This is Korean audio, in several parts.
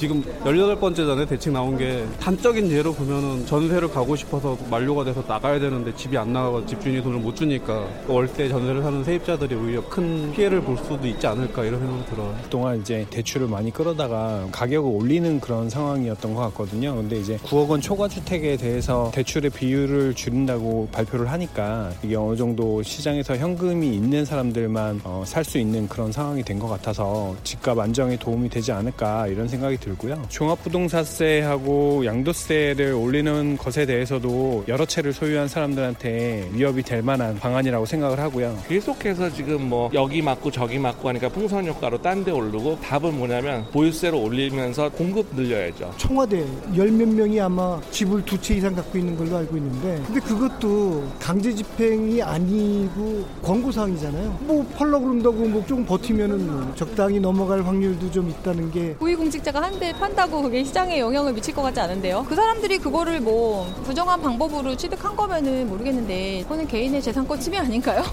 지금 18번째잖아요. 대책 나온 게 단적인 예로 보면은 전세를 가고 싶어서 만료가 돼서 나가야 되는데 집이 안 나가고 집주인이 돈을 못 주니까 월세 전세를 사는 세입자들이 오히려 큰 피해를 볼 수도 있지 않을까 이런 생각이 들어요. 그동안 이제 대출을 많이 끌어다가 가격을 올리는 그런 상황이었던 것 같거든요. 근데 이제 9억 원 초과 주택에 대해서 대출의 비율을 줄인다고 발표를 하니까 이게 어느 정도 시장에서 현금이 있는 사람들만 어, 살수 있는 그런 상황이 된 것 같아서 집값 안정에 도움이 되지 않을까 이런 생각이 들고 들고요. 종합부동산세하고 양도세를 올리는 것에 대해서도 여러 채를 소유한 사람들한테 위협이 될 만한 방안이라고 생각을 하고요. 계속해서 지금 뭐 여기 맞고 저기 맞고 하니까 풍선 효과로 딴 데 오르고 답은 뭐냐면 보유세를 올리면서 공급 늘려야죠. 청와대 열 몇 명이 아마 집을 두 채 이상 갖고 있는 걸로 알고 있는데 근데 그것도 강제 집행이 아니고 권고사항이잖아요. 뭐 팔라고 그런다고 뭐 조금 버티면은 적당히 넘어갈 확률도 좀 있다는 게 고위공직자가 한대 판다고 그게 시장에 영향을 미칠 것 같지 않은데요. 그 사람들이 그거를 뭐 부정한 방법으로 취득한 거면은 모르겠는데 그거는 개인의 재산권 침해 아닌가요?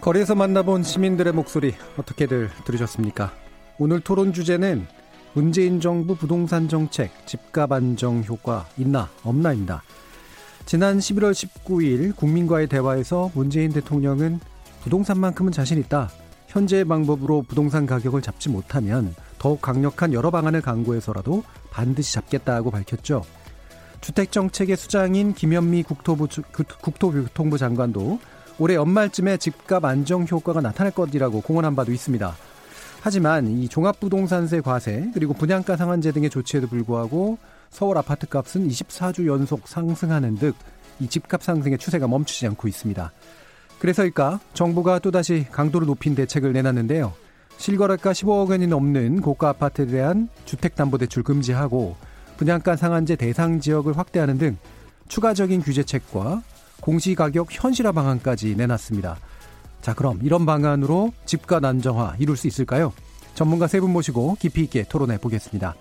거리에서 만나본 시민들의 목소리 어떻게들 들으셨습니까? 오늘 토론 주제는 문재인 정부 부동산 정책 집값 안정 효과 있나 없나입니다. 지난 11월 19일 국민과의 대화에서 문재인 대통령은 부동산만큼은 자신 있다. 현재의 방법으로 부동산 가격을 잡지 못하면 더욱 강력한 여러 방안을 강구해서라도 반드시 잡겠다고 밝혔죠. 주택정책의 수장인 김현미 국토부, 국토교통부 장관도 올해 연말쯤에 집값 안정 효과가 나타날 것이라고 공언한 바도 있습니다. 하지만 이 종합부동산세 과세 그리고 분양가 상한제 등의 조치에도 불구하고 서울 아파트 값은 24주 연속 상승하는 듯 이 집값 상승의 추세가 멈추지 않고 있습니다. 그래서일까 정부가 또다시 강도를 높인 대책을 내놨는데요. 실거래가 15억 원이 넘는 고가 아파트에 대한 주택담보대출 금지하고 분양가 상한제 대상 지역을 확대하는 등 추가적인 규제책과 공시가격 현실화 방안까지 내놨습니다. 자, 그럼 이런 방안으로 집값 안정화 이룰 수 있을까요? 전문가 세 분 모시고 깊이 있게 토론해 보겠습니다.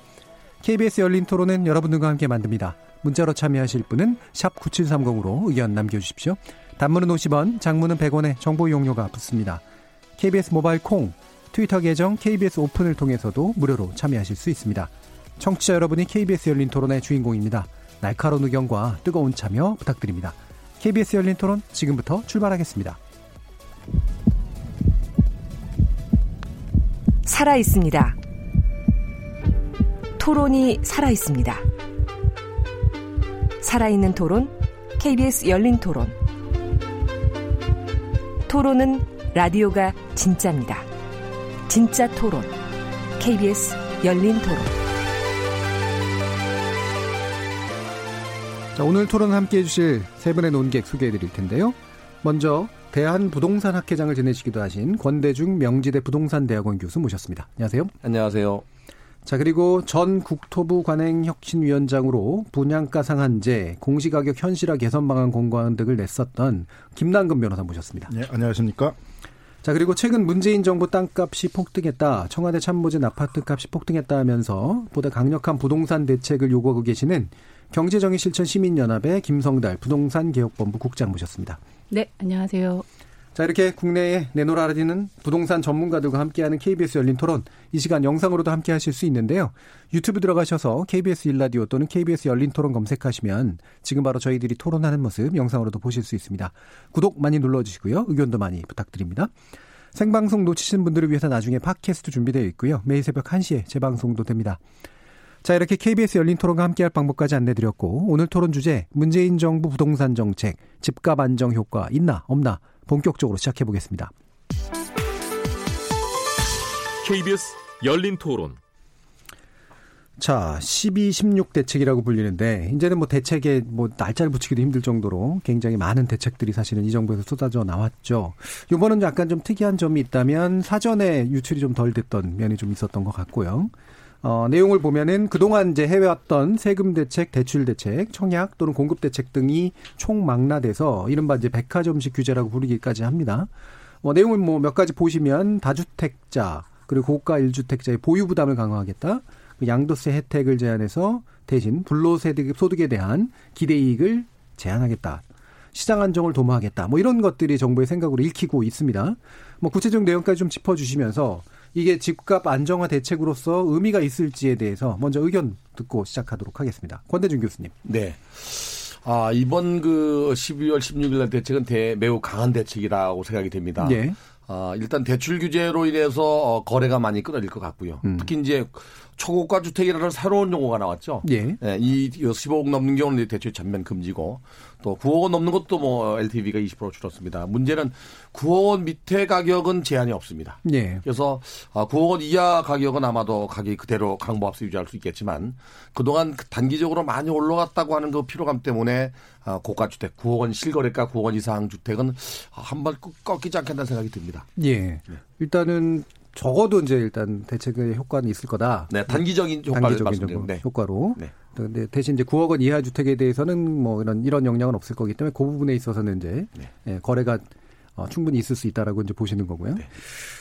KBS 열린 토론은 여러분들과 함께 만듭니다. 문자로 참여하실 분은 9730으로 의견 남겨주십시오. 단문은 50원, 장문은 100원의 정보 이용료가 붙습니다. KBS 모바일 콩, 트위터 계정 KBS 오픈을 통해서도 무료로 참여하실 수 있습니다. 청취자 여러분이 KBS 열린 토론의 주인공입니다. 날카로운 의견과 뜨거운 참여 부탁드립니다. KBS 열린 토론 지금부터 출발하겠습니다. 살아 있습니다. 토론이 살아 있습니다. 살아있는 토론, KBS 열린 토론. 토론은 라디오가 진짜입니다. 진짜 토론. KBS 열린 토론. 자, 오늘 토론 함께 해주실 세 분의 논객 소개해 드릴 텐데요. 먼저 대한부동산학회장을 지내시기도 하신 권대중 명지대 부동산대학원 교수 모셨습니다. 안녕하세요. 안녕하세요. 자, 그리고 전 국토부 관행혁신위원장으로 분양가 상한제, 공시가격 현실화 개선 방안 공고안 등을 냈었던 김남근 변호사 모셨습니다. 네, 안녕하십니까. 자, 그리고 최근 문재인 정부 땅값이 폭등했다, 청와대 참모진 아파트 값이 폭등했다 하면서 보다 강력한 부동산 대책을 요구하고 계시는 경제정의 실천 시민연합의 김성달 부동산 개혁본부 국장 모셨습니다. 네, 안녕하세요. 자, 이렇게 국내에 내놓으라지는 부동산 전문가들과 함께하는 KBS 열린 토론. 이 시간 영상으로도 함께 하실 수 있는데요. 유튜브 들어가셔서 KBS 일라디오 또는 KBS 열린 토론 검색하시면 지금 바로 저희들이 토론하는 모습 영상으로도 보실 수 있습니다. 구독 많이 눌러주시고요. 의견도 많이 부탁드립니다. 생방송 놓치신 분들을 위해서 나중에 팟캐스트 준비되어 있고요. 매일 새벽 1시에 재방송도 됩니다. 자, 이렇게 KBS 열린 토론과 함께할 방법까지 안내드렸고, 오늘 토론 주제, 문재인 정부 부동산 정책, 집값 안정 효과 있나, 없나, 본격적으로 시작해 보겠습니다. KBS 열린 토론. 자, 12, 16 대책이라고 불리는데 이제는 뭐 대책에 뭐 날짜를 붙이기도 힘들 정도로 굉장히 많은 대책들이 사실은 이 정부에서 쏟아져 나왔죠. 이번은 약간 좀 특이한 점이 있다면 사전에 유출이 좀 덜 됐던 면이 좀 있었던 것 같고요. 어, 내용을 보면은 그동안 이제 해왔던 세금 대책, 대출 대책, 청약 또는 공급 대책 등이 총망라돼서 이른바 이제 백화점식 규제라고 부르기까지 합니다. 뭐 내용을 뭐 몇 가지 보시면 다주택자 그리고 고가 1주택자의 보유 부담을 강화하겠다. 그 양도세 혜택을 제한해서 대신 불로소득에 대한 기대 이익을 제한하겠다. 시장 안정을 도모하겠다. 뭐 이런 것들이 정부의 생각으로 읽히고 있습니다. 뭐 구체적 내용까지 좀 짚어주시면서 이게 집값 안정화 대책으로서 의미가 있을지에 대해서 먼저 의견 듣고 시작하도록 하겠습니다. 권대중 교수님. 네. 아, 이번 그 12월 16일 날 대책은 대, 매우 강한 대책이라고 생각이 됩니다. 네. 아, 일단 대출 규제로 인해서 어, 거래가 많이 끊어질 것 같고요. 음. 특히 이제 초고가 주택이라는 새로운 용어가 나왔죠. 예. 네, 이 15억 넘는 경우는 대출 전면 금지고 또 9억 원 넘는 것도 뭐 LTV가 20% 줄었습니다. 문제는 9억 원 밑에 가격은 제한이 없습니다. 예. 그래서 9억 원 이하 가격은 아마도 가격이 그대로 강보합세 유지할 수 있겠지만 그동안 단기적으로 많이 올라갔다고 하는 그 피로감 때문에 아, 고가 주택 9억 원 실거래가 9억 원 이상 주택은 한 번 꺾이지 않겠다는 생각이 듭니다. 예. 일단은 적어도 이제 일단 대책의 효과는 있을 거다. 네, 단기적인 효과를 단기적인 네. 효과로. 네. 근데 대신 이제 9억 원 이하 주택에 대해서는 뭐 이런 이런 영향은 없을 거기 때문에 그 부분에 있어서는 이제 네. 예, 거래가 어, 충분히 있을 수 있다라고 이제 보시는 거고요. 네.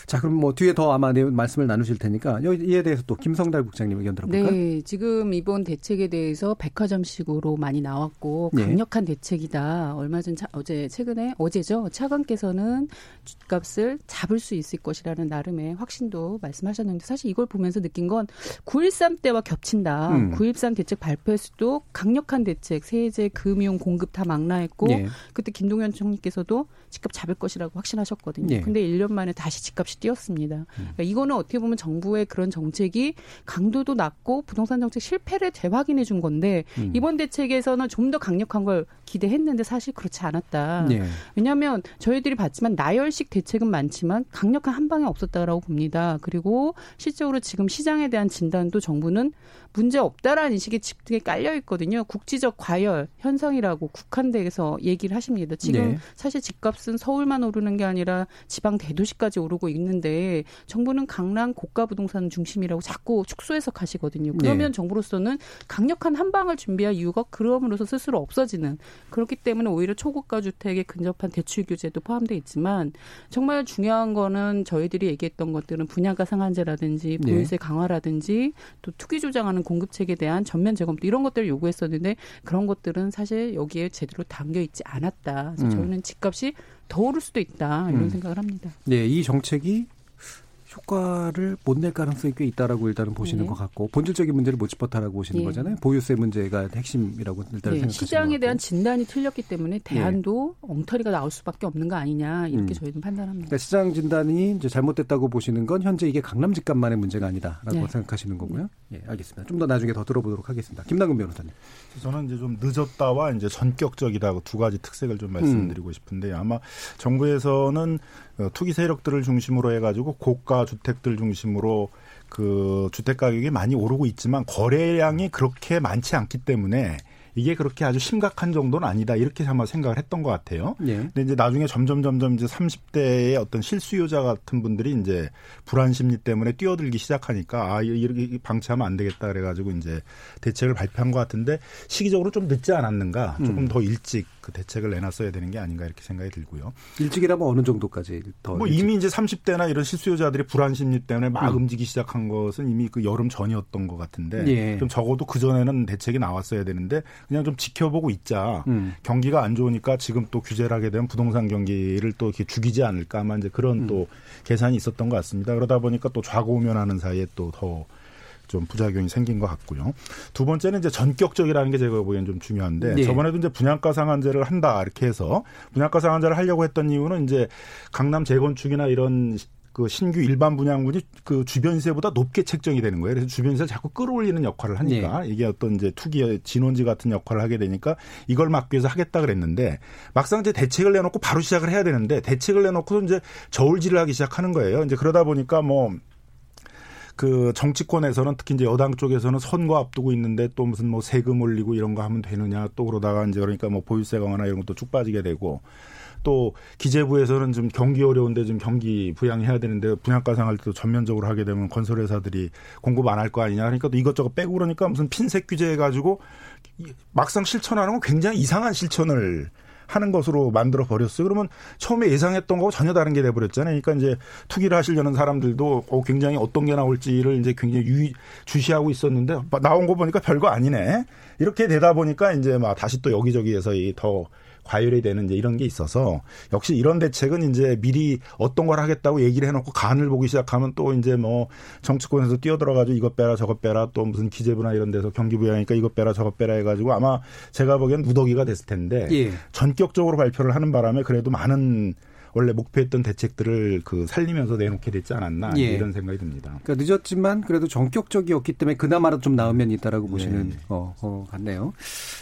자, 그럼 뭐 뒤에 더 아마 내 말씀을 나누실 테니까 이에 대해서 또 김성달 국장님 의견 들어볼까요? 네, 지금 이번 대책에 대해서 백화점식으로 많이 나왔고 네. 강력한 대책이다. 얼마 전 차, 어제 최근에 어제죠 차관께서는 집값을 잡을 수 있을 것이라는 나름의 확신도 말씀하셨는데 사실 이걸 보면서 느낀 건 9.13 때와 겹친다. 음. 9.13 대책 발표했을 도 강력한 대책, 세제, 금융, 공급 다 망라했고 예. 그때 김동연 총리께서도 집값 잡을 것이라고 확신하셨거든요. 예. 근데 1년 만에 다시 집값이 뛰었습니다. 그러니까 이거는 어떻게 보면 정부의 그런 정책이 강도도 낮고 부동산 정책 실패를 재확인해 준 건데 음. 이번 대책에서는 좀 더 강력한 걸 기대했는데 사실 그렇지 않았다. 예. 왜냐하면 저희들이 봤지만 나열식 대책은 많지만 강력한 한 방에 없었다라고 봅니다. 그리고 실적으로 지금 시장에 대한 진단도 정부는 문제 없다라는 인식이 집중에 깔려 있거든요. 국지적 과열 현상이라고 국한대에서 얘기를 하십니다. 지금 네. 사실 집값은 서울만 오르는 게 아니라 지방 대도시까지 오르고 있는 데 정부는 강남 고가 부동산 중심이라고 자꾸 축소해서 가시거든요. 그러면 네. 정부로서는 강력한 한 방을 준비할 이유가 그럼으로써 스스로 없어지는 그렇기 때문에 오히려 초고가 주택에 근접한 대출 규제도 포함돼 있지만 정말 중요한 거는 저희들이 얘기했던 것들은 분양가 상한제라든지 네. 보유세 강화라든지 또 투기 조장하는 공급책에 대한 전면 재검토 이런 것들을 요구했었는데 그런 것들은 사실 여기에 제대로 담겨 있지 않았다. 그래서 음. 저희는 집값이 더 오를 수도 있다 이런 음. 생각을 합니다. 네, 이 정책이 효과를 못 낼 가능성이 꽤 있다라고 일단은 보시는 네. 것 같고 본질적인 문제를 못 짚었다라고 보시는 예. 거잖아요. 보유세 문제가 핵심이라고 일단 네, 생각하시는 시장에 것 대한. 진단이 틀렸기 때문에 대안도 엉터리가 나올 수밖에 없는 거 아니냐 이렇게 음. 저희는 판단합니다. 그러니까 시장 진단이 이제 잘못됐다고 보시는 건 현재 이게 강남 집값만의 문제가 아니다라고 네. 생각하시는 거고요. 예, 알겠습니다. 좀 더 나중에 더 들어보도록 하겠습니다. 김남근 변호사님. 저는 이제 좀 늦었다와 이제 전격적이다 두 가지 특색을 좀 음. 말씀드리고 싶은데 아마 정부에서는 어, 투기 세력들을 중심으로 해가지고 고가 주택들 중심으로 그 주택 가격이 많이 오르고 있지만 거래량이 그렇게 많지 않기 때문에 이게 그렇게 아주 심각한 정도는 아니다 이렇게 아마 생각을 했던 것 같아요. 예. 근데 이제 나중에 점점 점점 이제 30대의 어떤 실수요자 같은 분들이 이제 불안 심리 때문에 뛰어들기 시작하니까 아 이렇게 방치하면 안 되겠다 그래가지고 이제 대책을 발표한 것 같은데 시기적으로 좀 늦지 않았는가 조금 음. 더 일찍 그 대책을 내놨어야 되는 게 아닌가 이렇게 생각이 들고요. 일찍이라면 어느 정도까지 더 뭐 일찍? 이미 이제 30대나 이런 실수요자들이 불안 심리 때문에 막 음. 움직이기 시작한 것은 이미 그 여름 전이었던 것 같은데 예. 좀 적어도 그 전에는 대책이 나왔어야 되는데 그냥 좀 지켜보고 있자. 음. 경기가 안 좋으니까 지금 또 규제를 하게 되면 부동산 경기를 또 이렇게 죽이지 않을까 아마 이제 그런 음. 또 계산이 있었던 것 같습니다. 그러다 보니까 또 좌고우면하는 사이에 또 더 좀 부작용이 생긴 것 같고요. 두 번째는 이제 전격적이라는 게 제가 보기엔 좀 중요한데 네. 저번에도 이제 분양가 상한제를 한다 이렇게 해서 분양가 상한제를 하려고 했던 이유는 이제 강남 재건축이나 이런 그 신규 일반 분양물이 그 주변세보다 높게 책정이 되는 거예요. 그래서 주변세를 자꾸 끌어올리는 역할을 하니까 이게 어떤 이제 투기의 진원지 같은 역할을 하게 되니까 이걸 막기 위해서 하겠다 그랬는데 막상 이제 대책을 내놓고 바로 시작을 해야 되는데 대책을 내놓고 이제 저울질을 하기 시작하는 거예요. 이제 그러다 보니까 뭐 그 정치권에서는 특히 이제 여당 쪽에서는 선거 앞두고 있는데 또 무슨 뭐 세금 올리고 이런 거 하면 되느냐 또 그러다가 이제 그러니까 뭐 보유세 강화나 이런 것도 쭉 빠지게 되고 또 기재부에서는 좀 경기 어려운데 좀 경기 부양해야 되는데 분양가 상할 때도 전면적으로 하게 되면 건설회사들이 공급 안 할 거 아니냐. 그러니까 또 이것저것 빼고 그러니까 무슨 핀셋 규제 해가지고 막상 실천하는 건 굉장히 이상한 실천을 하는 것으로 만들어 버렸어요. 그러면 처음에 예상했던 거하고 전혀 다른 게 돼 버렸잖아요. 그러니까 이제 투기를 하시려는 사람들도 어, 굉장히 어떤 게 나올지를 이제 굉장히 유의, 주시하고 있었는데 나온 거 보니까 별거 아니네. 이렇게 되다 보니까 이제 막 다시 또 여기저기에서 더 과열이 되는 이제 이런 게 있어서 역시 이런 대책은 이제 미리 어떤 걸 하겠다고 얘기를 해놓고 간을 보기 시작하면 또 이제 뭐 정치권에서 뛰어들어가지고 이것 빼라 저것 빼라 또 무슨 기재부나 이런 데서 경기부양이니까 이것 빼라 저것 빼라 해가지고 아마 제가 보기엔 무더기가 됐을 텐데 예. 전격적으로 발표를 하는 바람에 그래도 많은 원래 목표했던 대책들을 그 살리면서 내놓게 됐지 않았나 예. 이런 생각이 듭니다. 그러니까 늦었지만 그래도 전격적이었기 때문에 그나마라도 좀 나은 면이 있다라고 보시는 네. 어, 어, 같네요.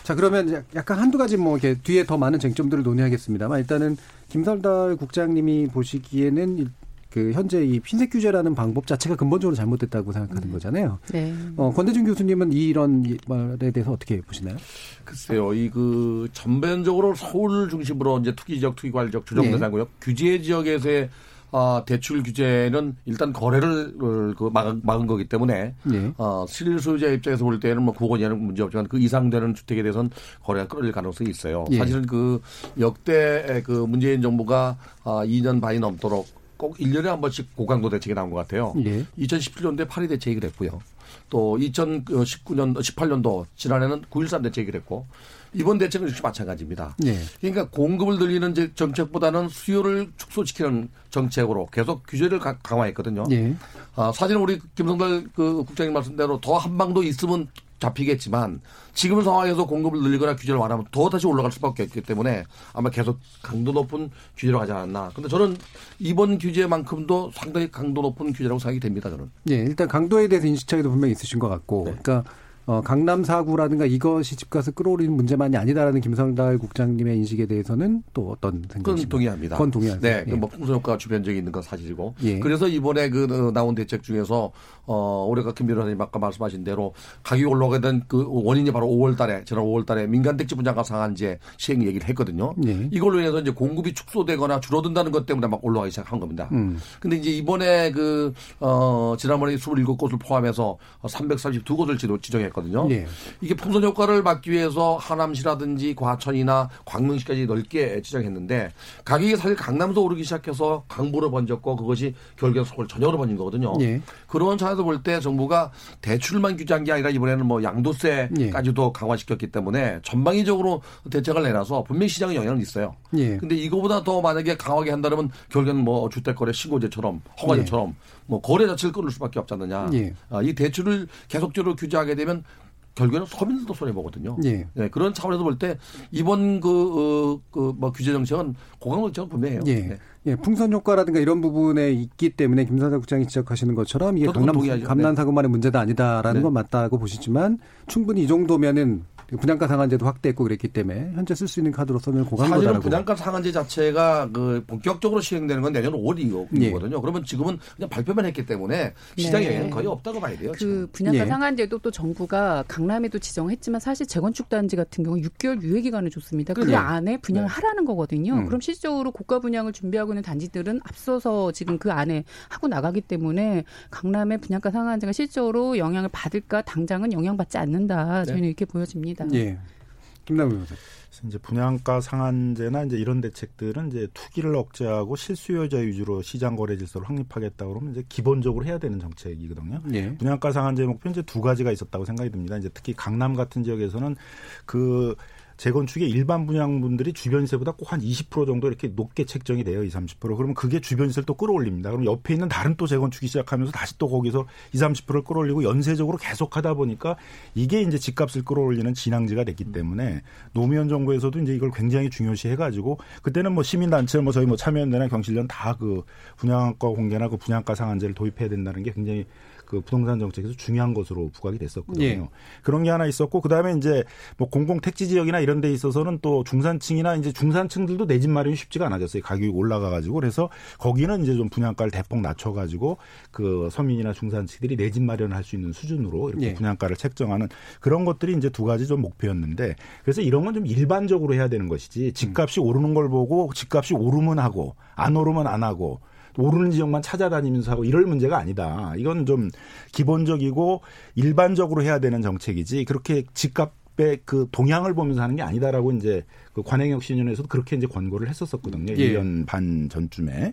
자 그러면 약간 한두 가지 뭐 이렇게 뒤에 더 많은 쟁점들을 논의하겠습니다만 일단은 김설달 국장님이 보시기에는 일- 그 현재 이 흰색 규제라는 방법 자체가 근본적으로 잘못됐다고 생각하는 거잖아요. 네. 어, 권대중 교수님은 이런 이 말에 대해서 어떻게 보시나요? 글쎄요, 이 그 전반적으로 서울 중심으로 이제 투기 지역, 투기 관리적 주정 네. 대상고요. 규제 지역에서의 아, 대출 규제는 일단 거래를 어, 그 막은, 막은 거기 때문에 네. 어, 실소유자 입장에서 볼 때는 뭐 9억 이하는 문제 없지만 그 이상 되는 주택에 대해서는 거래가 끌어질 가능성이 있어요. 예. 사실은 그 역대 그 문재인 정부가 아, 2년 반이 넘도록 꼭 1년에 한 번씩 고강도 대책이 나온 것 같아요. 예. 2017년도에 파리 대책이 그랬고요. 또 2019년도, 18년도 지난해는 9.13 대책이 그랬고 이번 대책은 역시 마찬가지입니다. 네. 그러니까 공급을 늘리는 정책보다는 수요를 축소시키는 정책으로 계속 규제를 가- 강화했거든요. 예. 아, 사실은 우리 김성달 그 국장님 말씀대로 더 한 방도 있으면 잡히겠지만 지금 상황에서 공급을 늘리거나 규제를 완화하면 더 다시 올라갈 수밖에 없기 때문에 아마 계속 강도 높은 규제로 가지 않았나. 근데 저는 이번 규제만큼도 상당히 강도 높은 규제라고 생각이 됩니다. 저는. 예, 일단 강도에 대해서 인식 차이도 분명히 있으신 것 같고, 네. 그러니까 어, 강남 사구라든가 이것이 집값을 끌어올리는 문제만이 아니다라는 김성달 국장님의 인식에 대해서는 또 어떤 그건 생각이십니까? 동의합니다. 그건 동의하세요. 네, 예. 그뭐 풍선 효과가 주변적인 있는 건 사실이고. 예. 그래서 이번에 그 어, 나온 대책 중에서 어 올해가 김 변호사님 아까 말씀하신 대로 가격이 올라가게 된 그 원인이 바로 5월 달에 지난 5월 달에 민간택지 분양가 상한제 시행 얘기를 했거든요. 예. 이걸로 인해서 이제 공급이 축소되거나 줄어든다는 것 때문에 막 올라가기 시작한 겁니다. 음. 근데 이제 이번에 그, 어, 지난번에 27곳을 포함해서 332곳을 지정했거든요. 예. 이게 풍선 효과를 막기 위해서 하남시라든지 과천이나 광명시까지 넓게 지정했는데 가격이 사실 강남에서 오르기 시작해서 강부로 번졌고 그것이 결국에 서울 전역으로 번진 거거든요. 예. 그런 차 에서 볼때 정부가 대출만 규제한 게 아니라 이번에는 뭐 양도세까지도 강화시켰기 때문에 전방위적으로 대책을 내놔서 분명히 시장에 영향은 있어요. 예. 근데 이거보다 더 만약에 강하게 한다면 결국에는 뭐 주택거래 신고제처럼 허가제처럼 뭐 거래 자체를 끊을 수밖에 없지 않느냐. 예. 아, 이 대출을 계속적으로 규제하게 되면 결국에는 서민들도 손해 보거든요. 예. 네, 그런 차원에서 볼 때 이번 그, 어, 그, 뭐 규제 정책은 고강도 정책은 분명해요. 예. 네. 예, 풍선 효과라든가 이런 부분에 있기 때문에 김사장 국장이 지적하시는 것처럼 이게 강남 동의하죠. 감난 사고만의 문제도 아니다라는 네. 건 맞다고 보시지만 충분히 이 정도면은 분양가 상한제도 확대했고 그랬기 때문에 현재 쓸 수 있는 카드로서는 사실은 고강도다라고. 분양가 상한제 자체가 그 본격적으로 시행되는 건 내년 5월이거든요. 예. 그러면 지금은 그냥 발표만 했기 때문에 시장에 네. 영향은 거의 없다고 봐야 돼요. 지금. 그 분양가 예. 상한제도 또 정부가 강남에도 지정했지만 사실 재건축 단지 같은 경우 6개월 유예 기간을 줬습니다. 그 네. 안에 분양을 네. 하라는 거거든요. 음. 그럼 실질적으로 고가 분양을 준비하고 있는 단지들은 앞서서 지금 그 안에 하고 나가기 때문에 강남의 분양가 상한제가 실적으로 영향을 받을까 당장은 영향받지 않는다. 저희는 이렇게 보여집니다. 예. 김남우 변호사. 이제 분양가 상한제나 이제 이런 대책들은 이제 투기를 억제하고 실수요자 위주로 시장 거래 질서를 확립하겠다 그러면 이제 기본적으로 해야 되는 정책이거든요. 예. 분양가 상한제 목표 이제 두 가지가 있었다고 생각이 듭니다. 이제 특히 강남 같은 지역에서는 그 재건축의 일반 분양분들이 주변세보다 꼭 한 20% 정도 이렇게 높게 책정이 돼요. 20, 30%. 그러면 그게 주변세를 또 끌어올립니다. 그럼 옆에 있는 다른 또 재건축이 시작하면서 다시 또 거기서 20, 30%를 끌어올리고 연쇄적으로 계속 하다 보니까 이게 이제 집값을 끌어올리는 진앙지가 됐기 때문에 노무현 정부에서도 이제 이걸 굉장히 중요시 해가지고 그때는 뭐 시민단체 뭐 저희 뭐 참여연대나 경실련 다 그 분양가 공개나 그 분양가 상한제를 도입해야 된다는 게 굉장히 그 부동산 정책에서 중요한 것으로 부각이 됐었거든요. 예. 그런 게 하나 있었고 그다음에 이제 뭐 공공 택지 지역이나 이런 데 있어서는 또 중산층이나 이제 중산층들도 내 집 마련이 쉽지가 않아졌어요. 가격이 올라가 가지고 그래서 거기는 이제 좀 분양가를 대폭 낮춰 가지고 그 서민이나 중산층들이 내 집 마련을 할수 있는 수준으로 이렇게 예. 분양가를 책정하는 그런 것들이 이제 두 가지 좀 목표였는데 그래서 이런 건 좀 일반적으로 해야 되는 것이지 집값이 오르는 걸 보고 집값이 오르면 하고 안 오르면 안 하고 오르는 지역만 찾아다니면서 하고 이럴 문제가 아니다. 이건 좀 기본적이고 일반적으로 해야 되는 정책이지 그렇게 집값 집배 그 동향을 보면서 하는 게 아니다라고 이제 그 관행역 신년에서도 그렇게 이제 권고를 했었었거든요. 예. 1년 반 전쯤에.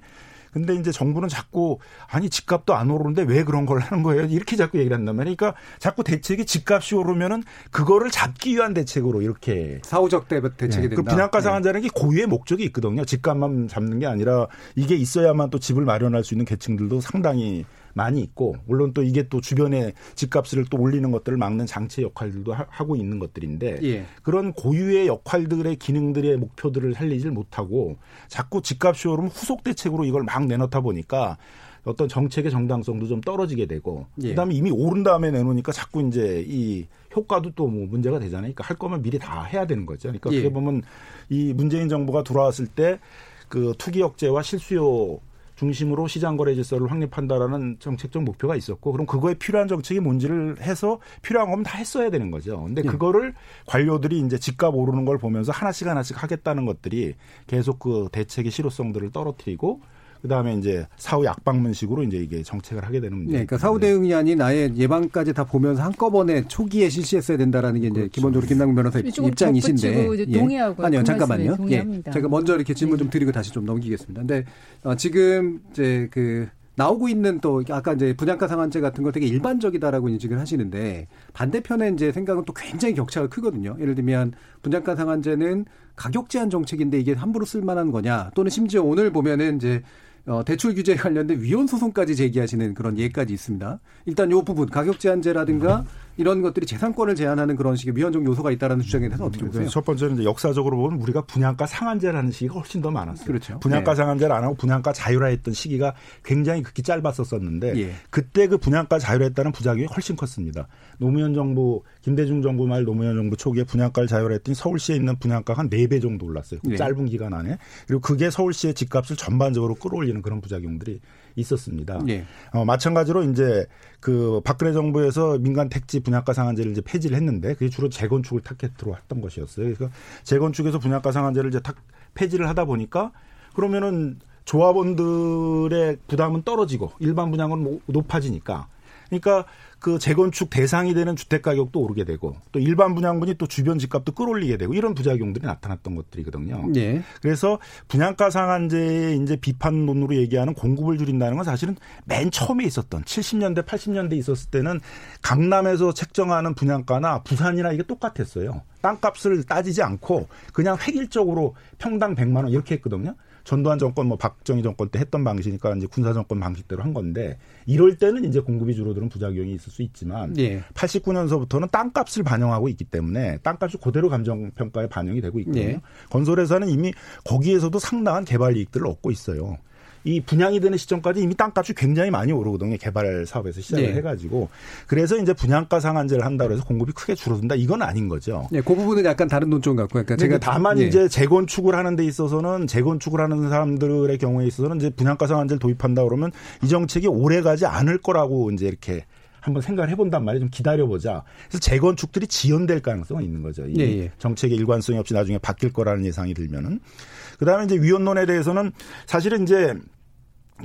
근데 이제 정부는 자꾸 아니 집값도 안 오르는데 왜 그런 걸 하는 거예요? 이렇게 자꾸 얘기를 한단 말이에요. 그러니까 자꾸 대책이 집값이 오르면은 그거를 잡기 위한 대책으로 이렇게 사후적 대, 대책이 예, 된다. 그 분양가 네. 상한제라는 게 고유의 목적이 있거든요. 집값만 잡는 게 아니라 이게 있어야만 또 집을 마련할 수 있는 계층들도 상당히 많이 있고 물론 또 이게 또 주변에 집값을 또 올리는 것들을 막는 장치 역할들도 하, 하고 있는 것들인데 예. 그런 고유의 역할들의 기능들의 목표들을 살리질 못하고 자꾸 집값이 오르면 후속 대책으로 이걸 막 내놓다 보니까 어떤 정책의 정당성도 좀 떨어지게 되고 예. 그다음에 이미 오른 다음에 내놓으니까 자꾸 이제 이 효과도 또 뭐 문제가 되잖아요. 그러니까 할 거면 미리 다 해야 되는 거죠. 그러니까 예. 어떻게 보면 이 문재인 정부가 들어왔을 때 그 투기 억제와 실수요 중심으로 시장 거래 질서를 확립한다라는 정책적 목표가 있었고 그럼 그거에 필요한 정책이 뭔지를 해서 필요한 거면 다 했어야 되는 거죠. 근데 예. 그거를 관료들이 이제 집값 오르는 걸 보면서 하나씩 하나씩 하겠다는 것들이 계속 그 대책의 실효성들을 떨어뜨리고 그다음에 이제 사후 약방문식으로 이제 이게 정책을 하게 되는 문제. 네, 그러니까 사후 대응이 아닌 아예 예방까지 다 보면서 한꺼번에 초기에 실시했어야 된다라는 게 이제 기본적으로 김남근 변호사 입장이신데. 이제 동의하고요. 아니요, 그 잠깐만요. 동의합니다. 예. 제가 먼저 이렇게 질문 좀 드리고 다시 좀 넘기겠습니다. 근데 어, 지금 이제 그 나오고 있는 또 아까 이제 분양가 상한제 같은 거 되게 일반적이다라고 인식을 하시는데 반대편에 이제 생각은 또 굉장히 격차가 크거든요. 예를 들면 분양가 상한제는 가격 제한 정책인데 이게 함부로 쓸 만한 거냐 또는 심지어 오늘 보면은 이제 어, 대출 규제에 관련된 위헌 소송까지 제기하시는 그런 예까지 있습니다. 일단 이 부분 가격 제한제라든가 이런 것들이 재산권을 제한하는 그런 식의 위헌적 요소가 있다라는 주장에 대해서 어떻게 보세요? 첫 번째는 이제 역사적으로 보면 우리가 분양가 상한제라는 시기가 훨씬 더 많았어요. 그렇죠. 분양가 네. 상한제를 안 하고 분양가 자율화했던 시기가 굉장히 극히 짧았었었는데 예. 그때 그 분양가 자율화했다는 부작용이 훨씬 컸습니다. 노무현 정부 김대중 정부 말 노무현 정부 초기에 분양가를 자율화했더니 서울시에 있는 분양가가 한네배 정도 올랐어요. 그 네. 짧은 기간 안에. 그리고 그게 서울시의 집값을 전반적으로 끌어올리는 그런 부작용들이 있었습니다. 예. 어, 마찬가지로 이제 그 박근혜 정부에서 민간 택지 분양가 상한제를 이제 폐지를 했는데 그게 주로 재건축을 타겟으로 했던 것이었어요. 그래서 재건축에서 분양가 상한제를 이제 탁 폐지를 하다 보니까 그러면은 조합원들의 부담은 떨어지고 일반 분양은 뭐 높아지니까 그러니까 그 재건축 대상이 되는 주택 가격도 오르게 되고 또 일반 분양분이 또 주변 집값도 끌어올리게 되고 이런 부작용들이 나타났던 것들이거든요. 예. 그래서 분양가 상한제의 이제 비판론으로 얘기하는 공급을 줄인다는 건 사실은 맨 처음에 있었던 70년대, 80년대 있었을 때는 강남에서 책정하는 분양가나 부산이나 이게 똑같았어요. 땅값을 따지지 않고 그냥 획일적으로 평당 100만 원 이렇게 했거든요. 전두환 정권 뭐 박정희 정권 때 했던 방식이니까 이제 군사 정권 방식대로 한 건데 이럴 때는 이제 공급이 줄어드는 부작용이 있을 수 있지만 예. 89년서부터는 땅값을 반영하고 있기 때문에 땅값이 그대로 감정 평가에 반영이 되고 있거든요. 예. 건설회사는 이미 거기에서도 상당한 개발 이익들을 얻고 있어요. 이 분양이 되는 시점까지 이미 땅값이 굉장히 많이 오르거든요. 개발 사업에서 시작을 네. 해가지고 그래서 이제 분양가 상한제를 한다고 해서 공급이 크게 줄어든다 이건 아닌 거죠. 예, 그 부분은 약간 다른 논점 같고, 그러니까 제가 다만 예. 이제 재건축을 하는 데 있어서는 재건축을 하는 사람들의 경우에 있어서는 이제 분양가 상한제를 도입한다 그러면 이 정책이 오래 가지 않을 거라고 이제 이렇게 한번 생각을 해본단 말이에요. 좀 기다려보자. 그래서 재건축들이 지연될 가능성은 있는 거죠. 이 예, 예. 정책의 일관성이 없이 나중에 바뀔 거라는 예상이 들면은. 그 다음에 이제 위원론에 대해서는 사실은 이제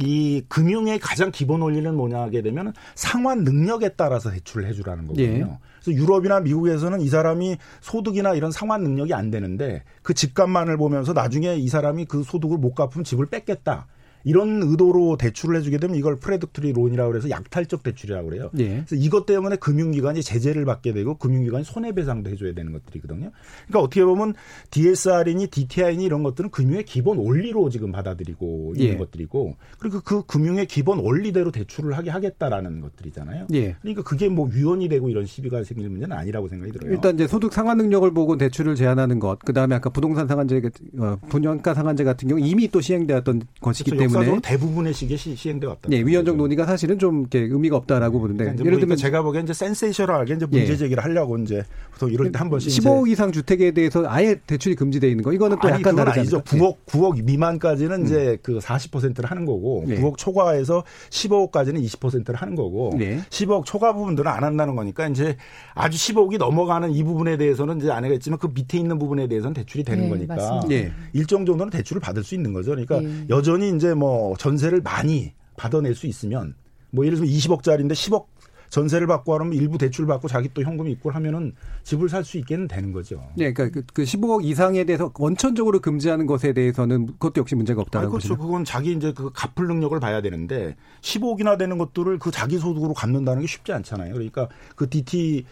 이 금융의 가장 기본 원리는 뭐냐 하게 되면 상환 능력에 따라서 대출을 해주라는 거거든요. 예. 그래서 유럽이나 미국에서는 이 사람이 소득이나 이런 상환 능력이 안 되는데 그 집값만을 보면서 나중에 이 사람이 그 소득을 못 갚으면 집을 뺏겠다. 이런 의도로 대출을 해주게 되면 이걸 predatory loan이라고 그래서 약탈적 대출이라고 그래요. 예. 그래서 이것 때문에 금융기관이 제재를 받게 되고 금융기관이 손해배상도 해줘야 되는 것들이거든요. 그러니까 어떻게 보면 DSR이니 DTI니 이런 것들은 금융의 기본 원리로 지금 받아들이고 있는 예. 것들이고 그리고 그 금융의 기본 원리대로 대출을 하게 하겠다라는 것들이잖아요. 예. 그러니까 그게 뭐 위헌이 되고 이런 시비가 생길 문제는 아니라고 생각이 들어요. 일단 이제 소득 상환 능력을 보고 대출을 제한하는 것, 그 다음에 아까 부동산 상한제, 어, 분양가 상한제 같은 경우 이미 또 시행되었던 것이기 그래서 때문에 역사적으로 대부분의 시기에 시, 시행돼 왔다. 예, 위헌적 논의가 사실은 좀 이렇게 의미가 없다라고 보는데 그러니까 예를 뭐 들면 제가 보기엔 이제 센세이셔널하게 이제 문제 예. 제기를 하려고 이제 보통 이럴 때 한 번씩 이제 15억 이상 주택에 대해서 아예 대출이 금지되어 있는 거 이거는 또 아니, 약간 다르지 아니죠. 않을까? 예. 9억 9억 미만까지는 이제 그 40%를 하는 거고 네. 9억 초과해서 15억까지는 20%를 하는 거고 네. 10억 초과 부분들은 안 한다는 거니까 이제 아주 15억이 넘어가는 이 부분에 대해서는 이제 안 하겠지만 그 밑에 있는 부분에 대해서는 대출이 되는 네, 거니까 맞습니다. 예. 일정 정도는 대출을 받을 수 있는 거죠. 그러니까 예. 여전히 이제 뭐 전세를 많이 받아낼 수 있으면 뭐 예를 들면 20억짜리인데 10억 전세를 받고 하면 일부 대출 받고 자기 또 현금 입고 하면은 집을 살 수 있게는 되는 거죠. 네, 그러니까 그, 그 15억 이상에 대해서 원천적으로 금지하는 것에 대해서는 그것도 역시 문제가 없다는 그렇죠. 거죠. 그건 자기 이제 그 갚을 능력을 봐야 되는데 15억이나 되는 것들을 그 자기 소득으로 갚는다는 게 쉽지 않잖아요. 그러니까 그 DT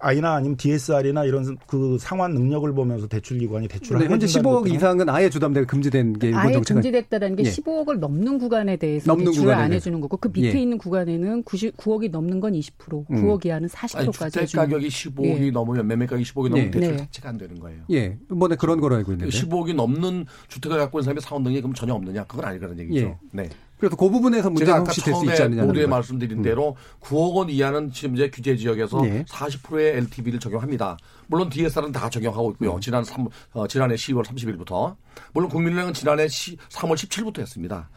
아이나 아니면 DSR이나 이런 그 상환 능력을 보면서 대출 기관이 대출을 네, 현재 15억 이상은 아예 주담대가 금지된 게 아예 정책은 금지됐다는 게 예. 15억을 넘는 구간에 대해서 넘는 대출을 안 구간에는. 해주는 거고 그 밑에 예. 있는 구간에는 90, 9억이 넘는 건 20%, 음. 9억 이하는 아니 40%까지 주택 가격이 15억이 예. 넘으면 매매 가격이 15억이 넘으면 예. 대출 네. 자체가 안 되는 거예요. 예, 이번에 그런 걸로 알고 있는데. 15억이 넘는 주택을 갖고 있는 사람이 상환 능력이 그럼 전혀 없느냐? 그건 아니라는 얘기죠. 예. 네. 그래서 그 부분에서 제가 문제가 아까 혹시 될 수 있지 않느냐. 모두에 말씀드린 대로 9억 원 이하는 지금 이제 규제 지역에서 예. 40%의 LTV를 적용합니다. 물론 DSR은 다 적용하고 있고요. 지난 3, 어, 지난해 10월 30일부터. 물론 국민은행은 지난해 시, 3월 17일부터 했습니다.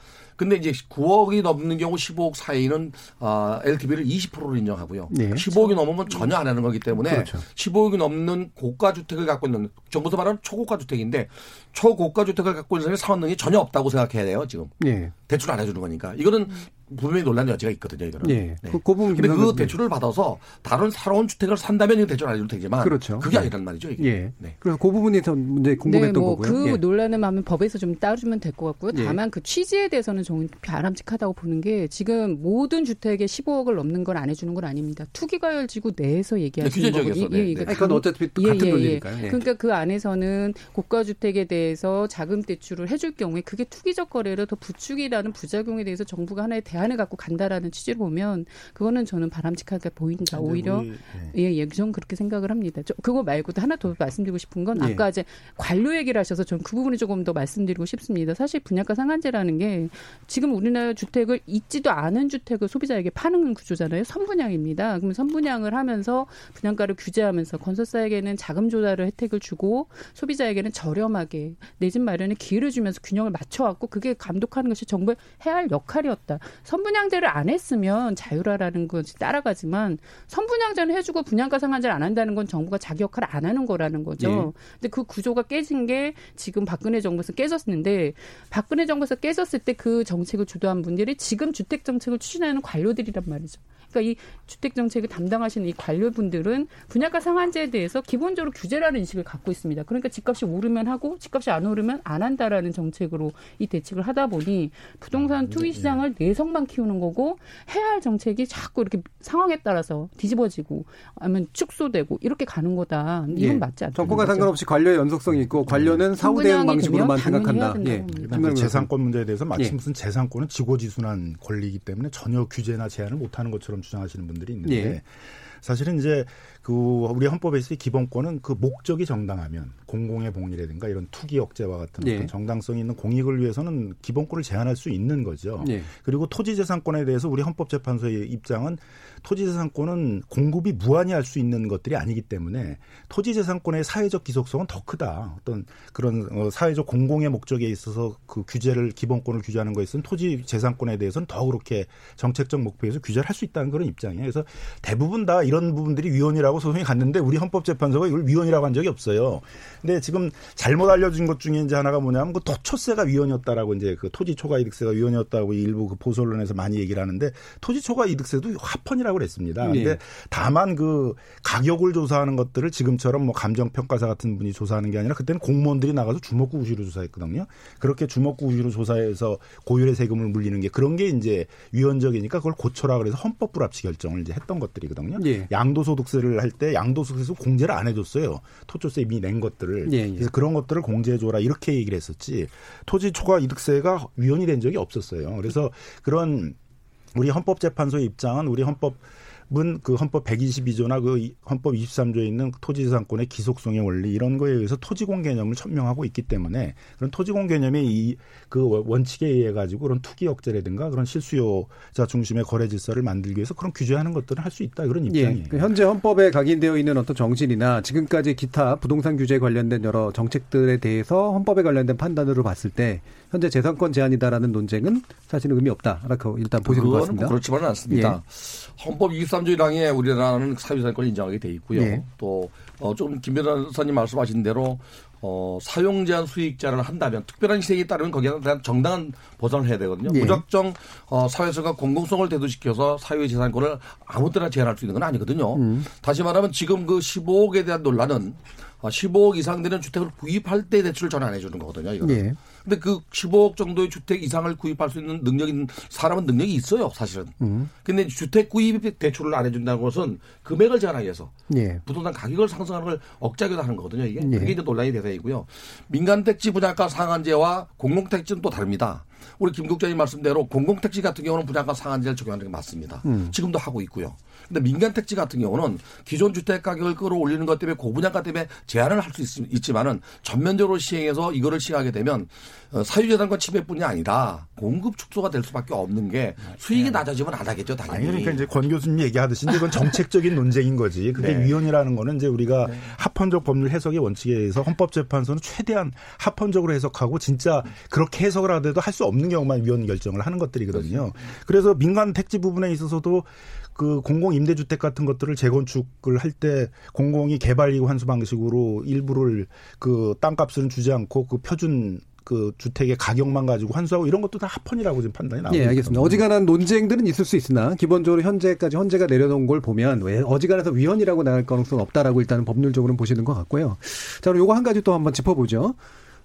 근데 이제 9억이 넘는 경우 15억 사이는 어, LTV를 20%로 인정하고요. 네. 15억이 넘으면 전혀 안 하는 거기 때문에 그렇죠. 15억이 넘는 고가 주택을 갖고 있는 정부에서 말하는 초고가 주택인데 초고가 주택을 갖고 있는 사람이 능력이 전혀 없다고 생각해야 돼요. 지금 예. 대출 안 해주는 거니까 이거는 분명히 논란 여지가 있거든요. 이거는. 예. 네. 그, 그 부분 근데 그 대출을 받아서 다른 새로운 주택을 산다면 대출 안 해도 되지만 그렇죠. 그게 네. 아니란 말이죠. 이게. 예. 네. 그래서 그 부분에서 문제 궁금했던 네, 뭐 거고요. 그 예. 논란을 하면 법에서 좀 따르면 될 것 같고요. 예. 다만 그 취지에 대해서는 저는 바람직하다고 보는 게 지금 모든 주택에 15억을 넘는 걸 안 해주는 건 아닙니다. 투기가열지구 내에서 얘기하시는 네, 지역에서, 네, 네. 아니, 그건 어차피 또 같은 논리니까요. 예. 그러니까 그 안에서는 고가 주택에 대해서 자금 대출을 해줄 경우에 그게 투기적 거래를 더 부추기라는 부작용에 대해서 정부가 하나의 대안 을 갖고 간다라는 취지로 보면 그거는 저는 바람직하게 보인다. 오히려 우리, 예, 예, 저는 그렇게 생각을 합니다. 저, 그거 말고도 하나 더 말씀드리고 싶은 건 예. 아까 이제 관료 얘기를 하셔서 저는 그 부분을 조금 더 말씀드리고 싶습니다. 사실 분양가 상한제라는 게 지금 우리나라 주택을 있지도 않은 주택을 소비자에게 파는 구조잖아요. 선분양입니다. 그러면 선분양을 하면서 분양가를 규제하면서 건설사에게는 자금 조달을 혜택을 주고 소비자에게는 저렴하게 내 집 마련에 기회를 주면서 균형을 맞춰왔고 그게 감독하는 것이 정부의 해야 할 역할이었다. 선분양제를 안 했으면 자유라라는 것이 따라가지만 선분양제는 해주고 분양가 상한제를 안 한다는 건 정부가 자기 역할을 안 하는 거라는 거죠. 예. 근데 그 구조가 깨진 게 지금 박근혜 정부에서 깨졌는데 박근혜 정부에서 깨졌을 때 그 정책을 주도한 분들이 지금 주택 정책을 추진하는 관료들이란 말이죠. 그러니까 이 주택 정책을 담당하시는 이 관료분들은 분양가 상한제에 대해서 기본적으로 규제라는 인식을 갖고 있습니다. 그러니까 집값이 오르면 하고 집값이 안 오르면 안 한다라는 정책으로 이 대책을 하다 보니 부동산 투기 시장을 내성만 키우는 거고 해야 할 정책이 자꾸 이렇게 상황에 따라서 뒤집어지고 아니면 축소되고 이렇게 가는 거다. 이건 예. 맞지 않다. 정권과 상관없이 관료의 연속성이 있고 관료는 사후 대응 방식으로만 생각한다. 예. 그다음에 재산권 문제에 대해서 마치 예. 무슨 재산권은 지고지순한 권리이기 때문에 전혀 규제나 제한을 못하는 것처럼 주장하시는 분들이 있는데 예. 사실은 이제 그 우리 헌법에서의 기본권은 그 목적이 정당하면 공공의 복리라든가 이런 투기 억제와 같은 예. 어떤 정당성이 있는 공익을 위해서는 기본권을 제한할 수 있는 거죠. 예. 그리고 토지재산권에 대해서 우리 헌법재판소의 입장은 토지재산권은 공급이 무한히 할 수 있는 것들이 아니기 때문에 토지재산권의 사회적 기속성은 더 크다. 어떤 그런 어, 사회적 공공의 목적에 있어서 그 규제를 기본권을 규제하는 거에 있어서는 토지재산권에 대해서는 더 그렇게 정책적 목표에서 규제를 할 수 있다는 그런 입장이에요. 그래서 대부분 다 이런 부분들이 위헌이라고 소송이 갔는데 우리 헌법재판소가 이걸 위헌이라고 한 적이 없어요. 근데 지금 잘못 알려진 것 중에 이제 하나가 뭐냐면 그 토초세가 위헌이었다라고 이제 그 토지 초과 이득세가 위헌이었다고 일부 그 보수 언론에서 많이 얘기를 하는데 토지 초과 이득세도 합헌이라고 그랬습니다. 근데 네. 다만 그 가격을 조사하는 것들을 지금처럼 뭐 감정 평가사 같은 분이 조사하는 게 아니라 그때는 공무원들이 나가서 주먹구 우시로 조사했거든요. 그렇게 주먹구 우시로 조사해서 고율의 세금을 물리는 게 그런 게 이제 위헌적이니까 그걸 고쳐라 그래서 헌법 불합치 결정을 이제 했던 것들이거든요. 예. 양도소득세를 할 때 양도소득세에서 공제를 안 해줬어요. 토조세 이미 낸 것들을. 예, 예. 그래서 그런 것들을 공제해 줘라 이렇게 얘기를 했었지. 토지 초과 이득세가 위헌이 된 적이 없었어요. 그래서 그런 우리 헌법재판소의 입장은 우리 헌법 그 헌법 122조나 그 이- 헌법 23조에 있는 토지재산권의 기속성의 원리 이런 거에 의해서 토지공 개념을 천명하고 있기 때문에 그런 토지공 개념의 이 그 원칙에 의해 가지고 그런 투기 억제라든가 그런 실수요자 중심의 거래 질서를 만들기 위해서 그런 규제하는 것들을 할 수 있다 그런 예. 입장이에요. 그 현재 헌법에 각인되어 있는 어떤 정신이나 지금까지 기타 부동산 규제에 관련된 여러 정책들에 대해서 헌법에 관련된 판단으로 봤을 때 현재 재산권 제한이다라는 논쟁은 사실은 의미 없다라고 일단 보시는 것 그거는 같습니다. 뭐 그렇지만은 않습니다. 헌법 23조 1항에 우리나라는 사유재산권을 인정하게 돼 있고요. 예. 또 어, 좀김 변호사님 말씀하신 대로 어, 사용 제한 수익자를 한다면 특별한 희생에 따르면 거기에 대한 정당한 보상을 해야 되거든요. 예. 무작정 어, 사회성과 공공성을 대두시켜서 사유의 재산권을 아무 때나 제한할 수 있는 건 아니거든요. 음. 다시 말하면 지금 그 15억에 대한 논란은 어, 15억 이상 되는 주택을 구입할 때 대출을 전혀 안 해주는 거거든요. 이거는. 예. 근데 그 15억 정도의 주택 이상을 구입할 수 있는 능력 있는 사람은 능력이 있어요, 사실은. 음. 근데 주택 구입 대출을 안 해준다는 것은 금액을 제한하기 위해서 예. 부동산 가격을 상승하는 걸 억제하기도 하는 거거든요. 이게 예. 그게 이제 논란이 대상이고요. 민간택지 분양가 상한제와 공공택지는 또 다릅니다. 우리 김 국장님 말씀대로 공공택지 같은 경우는 분양가 상한제를 적용하는 게 맞습니다. 음. 지금도 하고 있고요. 근데 민간 택지 같은 경우는 기존 주택 가격을 끌어올리는 것 때문에 고분양가 때문에 제한을 할 수 있지만은 전면적으로 시행해서 이거를 시행하게 되면 어, 사유재산권 침해뿐이 아니라 공급 축소가 될 수밖에 없는 게 수익이 낮아지면 안 하겠죠, 당연히. 아니 그러니까 이제 권 교수님 얘기하듯이 이제 이건 정책적인 논쟁인 거지. 그게 네. 위헌이라는 거는 이제 우리가 합헌적 법률 해석의 원칙에 의해서 헌법재판소는 최대한 합헌적으로 해석하고 진짜 그렇게 해석을 하더라도 할 수 없는 경우만 위헌 결정을 하는 것들이거든요. 그래서 민간 택지 부분에 있어서도 그 공공 임대주택 같은 것들을 재건축을 할 때 공공이 개발이익 환수 방식으로 일부를 그 땅값은 주지 않고 그 표준 그 주택의 가격만 가지고 환수하고 이런 것도 다 합헌이라고 지금 판단이 나오고 예, 알겠습니다. 어지간한 논쟁들은 있을 수 있으나 기본적으로 현재까지 헌재가 내려놓은 걸 보면 왜 어지간해서 위헌이라고 나갈 가능성은 없다라고 일단은 법률적으로는 보시는 것 같고요. 자, 그럼 요거 한 가지 또 한번 짚어보죠.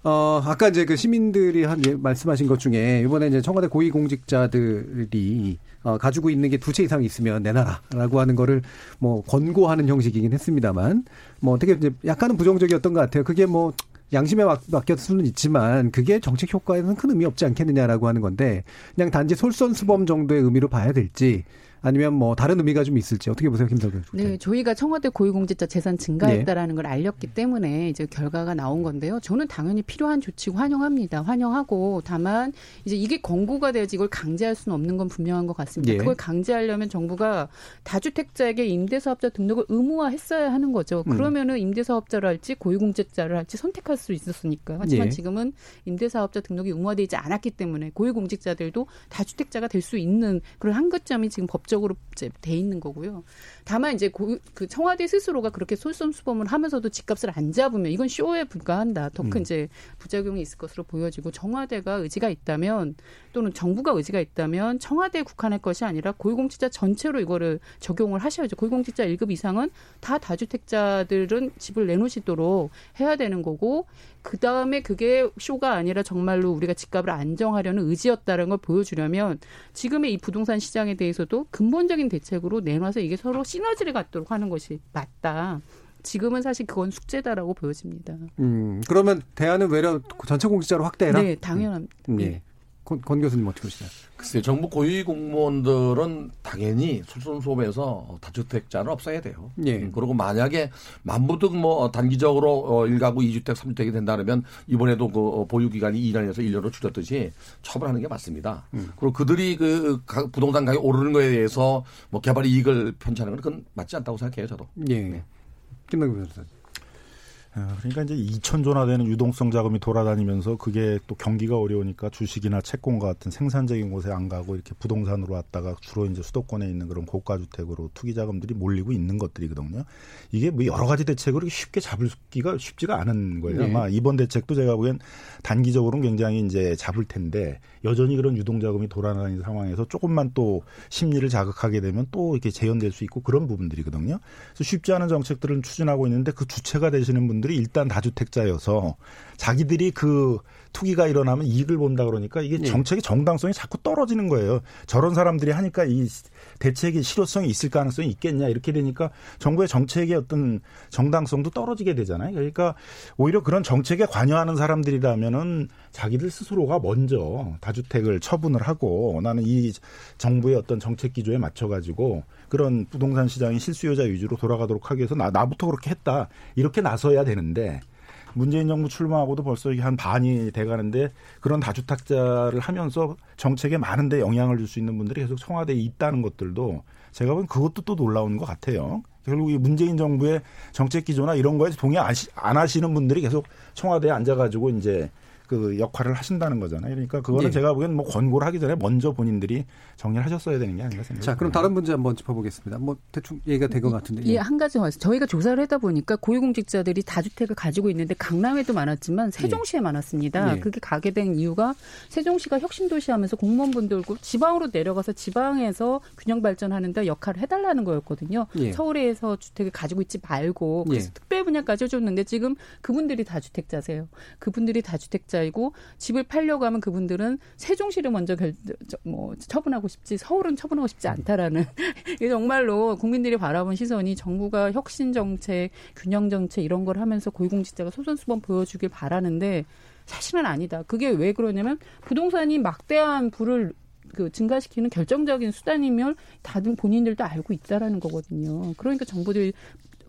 어, 아까 이제 그 시민들이 한 예, 말씀하신 것 중에 이번에 이제 청와대 고위공직자들이 어, 가지고 있는 게 두 채 이상 있으면 내놔라라고 하는 거를 뭐 권고하는 형식이긴 했습니다만 뭐 어떻게 이제 약간은 부정적이었던 것 같아요. 그게 뭐 양심에 맡- 맡길 수는 있지만 그게 정책 효과에는 큰 의미 없지 않겠느냐라고 하는 건데 그냥 단지 솔선수범 정도의 의미로 봐야 될지 아니면 뭐 다른 의미가 좀 있을지 어떻게 보세요, 김석현? 네, 저희가 청와대 고위공직자 재산 증가했다라는 걸 알렸기 때문에 이제 결과가 나온 건데요. 저는 당연히 필요한 조치고 환영합니다. 환영하고 다만 이제 이게 권고가 돼야지 이걸 강제할 수는 없는 건 분명한 것 같습니다. 예. 그걸 강제하려면 정부가 다주택자에게 임대사업자 등록을 의무화했어야 하는 거죠. 음. 그러면은 임대사업자를 할지 고위공직자를 할지 선택할 수 있었으니까. 하지만 예. 지금은 임대사업자 등록이 의무화되지 않았기 때문에 고위공직자들도 다주택자가 될 수 있는 그런 한계점이 지금 법 적으로 이제 돼 있는 거고요. 다만 이제 고, 그 청와대 스스로가 그렇게 솔선수범을 하면서도 집값을 안 잡으면 이건 쇼에 불과한다. 더큰 음. 이제 부작용이 있을 것으로 보여지고 청와대가 의지가 있다면 또는 정부가 의지가 있다면 청와대에 국한할 것이 아니라 고위공직자 전체로 이거를 적용을 하셔야죠. 고위공직자 1급 이상은 다 다주택자들은 집을 내놓으시도록 해야 되는 거고 그 다음에 그게 쇼가 아니라 정말로 우리가 집값을 안정하려는 의지였다는 걸 보여주려면 지금의 이 부동산 시장에 대해서도 근본적인 대책으로 내놔서 이게 서로 시 너지를 갖도록 하는 것이 맞다. 지금은 사실 그건 숙제다라고 보여집니다. 음, 그러면 대안은 외려 전체 공직자로 확대해라? 네, 당연합니다. 음, 예. 권, 권 교수님 어떻게 보시나요? 글쎄요, 정부 고위 공무원들은 당연히 솔선수범해서 다주택자는 없어야 돼요. 예. 음, 그리고 만약에 만부득 뭐 단기적으로 어 1가구 2주택, 3주택이 된다 그러면 이번에도 그 어, 보유 기간이 2년에서 1년으로 줄였듯이 처벌하는 게 맞습니다. 음. 그리고 그들이 그 가- 부동산 가격 오르는 거에 대해서 뭐 개발 이익을 편취하는 건 그건 맞지 않다고 생각해요, 저도. 예. 김남규 변호사. 아, 그러니까 이제 2천조나 되는 유동성 자금이 돌아다니면서 그게 또 경기가 어려우니까 주식이나 채권 같은 생산적인 곳에 안 가고 이렇게 부동산으로 왔다가 주로 이제 수도권에 있는 그런 고가 주택으로 투기 자금들이 몰리고 있는 것들이거든요. 이게 뭐 여러 가지 대책으로 쉽게 잡을기가 쉽지가 않은 거예요. 네. 아마 이번 대책도 제가 보기엔 단기적으로는 굉장히 이제 잡을 텐데 여전히 그런 유동 자금이 돌아다니는 상황에서 조금만 또 심리를 자극하게 되면 또 이렇게 재현될 수 있고 그런 부분들이거든요. 그래서 쉽지 않은 정책들을 추진하고 있는데 그 주체가 되시는 분들 이 일단 다주택자여서 자기들이 그 투기가 일어나면 이익을 본다 그러니까 이게 정책의 정당성이 자꾸 떨어지는 거예요. 저런 사람들이 하니까 이 대책의 실효성이 있을 가능성이 있겠냐 이렇게 되니까 정부의 정책의 어떤 정당성도 떨어지게 되잖아요. 그러니까 오히려 그런 정책에 관여하는 사람들이라면은 자기들 스스로가 먼저 다주택을 처분을 하고 나는 이 정부의 어떤 정책 기조에 맞춰 가지고 그런 부동산 시장이 실수요자 위주로 돌아가도록 하기 위해서 나, 나부터 그렇게 했다 이렇게 나서야 되는데 문재인 정부 출마하고도 벌써 이게 한 반이 돼가는데 그런 다주택자를 하면서 정책에 많은데 영향을 줄 수 있는 분들이 계속 청와대에 있다는 것들도 제가 보기엔 그것도 또 놀라운 것 같아요. 결국 이 문재인 정부의 정책 기조나 이런 거에 동의 안 하시는 분들이 계속 청와대에 앉아가지고 이제 그 역할을 하신다는 거잖아요. 그러니까 그거는 예. 제가 보기엔 뭐 권고를 하기 전에 먼저 본인들이 정리를 하셨어야 되는 게 아닌가 생각합니다. 자, 그럼 다른 문제 한번 짚어보겠습니다. 뭐 대충 얘기가 된 것 같은데. 예, 한 가지 더 있어요. 저희가 조사를 하다 보니까 고위공직자들이 다주택을 가지고 있는데 강남에도 많았지만 세종시에 많았습니다. 예. 그게 가게 된 이유가 세종시가 혁신도시 하면서 공무원분들고 지방으로 내려가서 지방에서 균형 발전하는데 역할을 해달라는 거였거든요. 예. 서울에서 주택을 가지고 있지 말고 그래서 예. 특별 분야까지 해줬는데 지금 그분들이 다주택자세요. 그분들이 다주택자 이고 집을 팔려고 하면 그분들은 세종시를 먼저 결, 저- 뭐 처분하고 싶지 서울은 처분하고 싶지 않다라는 이게 정말로 국민들이 바라본 시선이 정부가 혁신 정책, 균형 정책 이런 걸 하면서 고위공직자가 소선수범 보여주길 바라는데 사실은 아니다. 그게 왜 그러냐면 부동산이 막대한 부를 그 증가시키는 결정적인 수단이면 다들 본인들도 알고 있다라는 거거든요. 그러니까 정부들이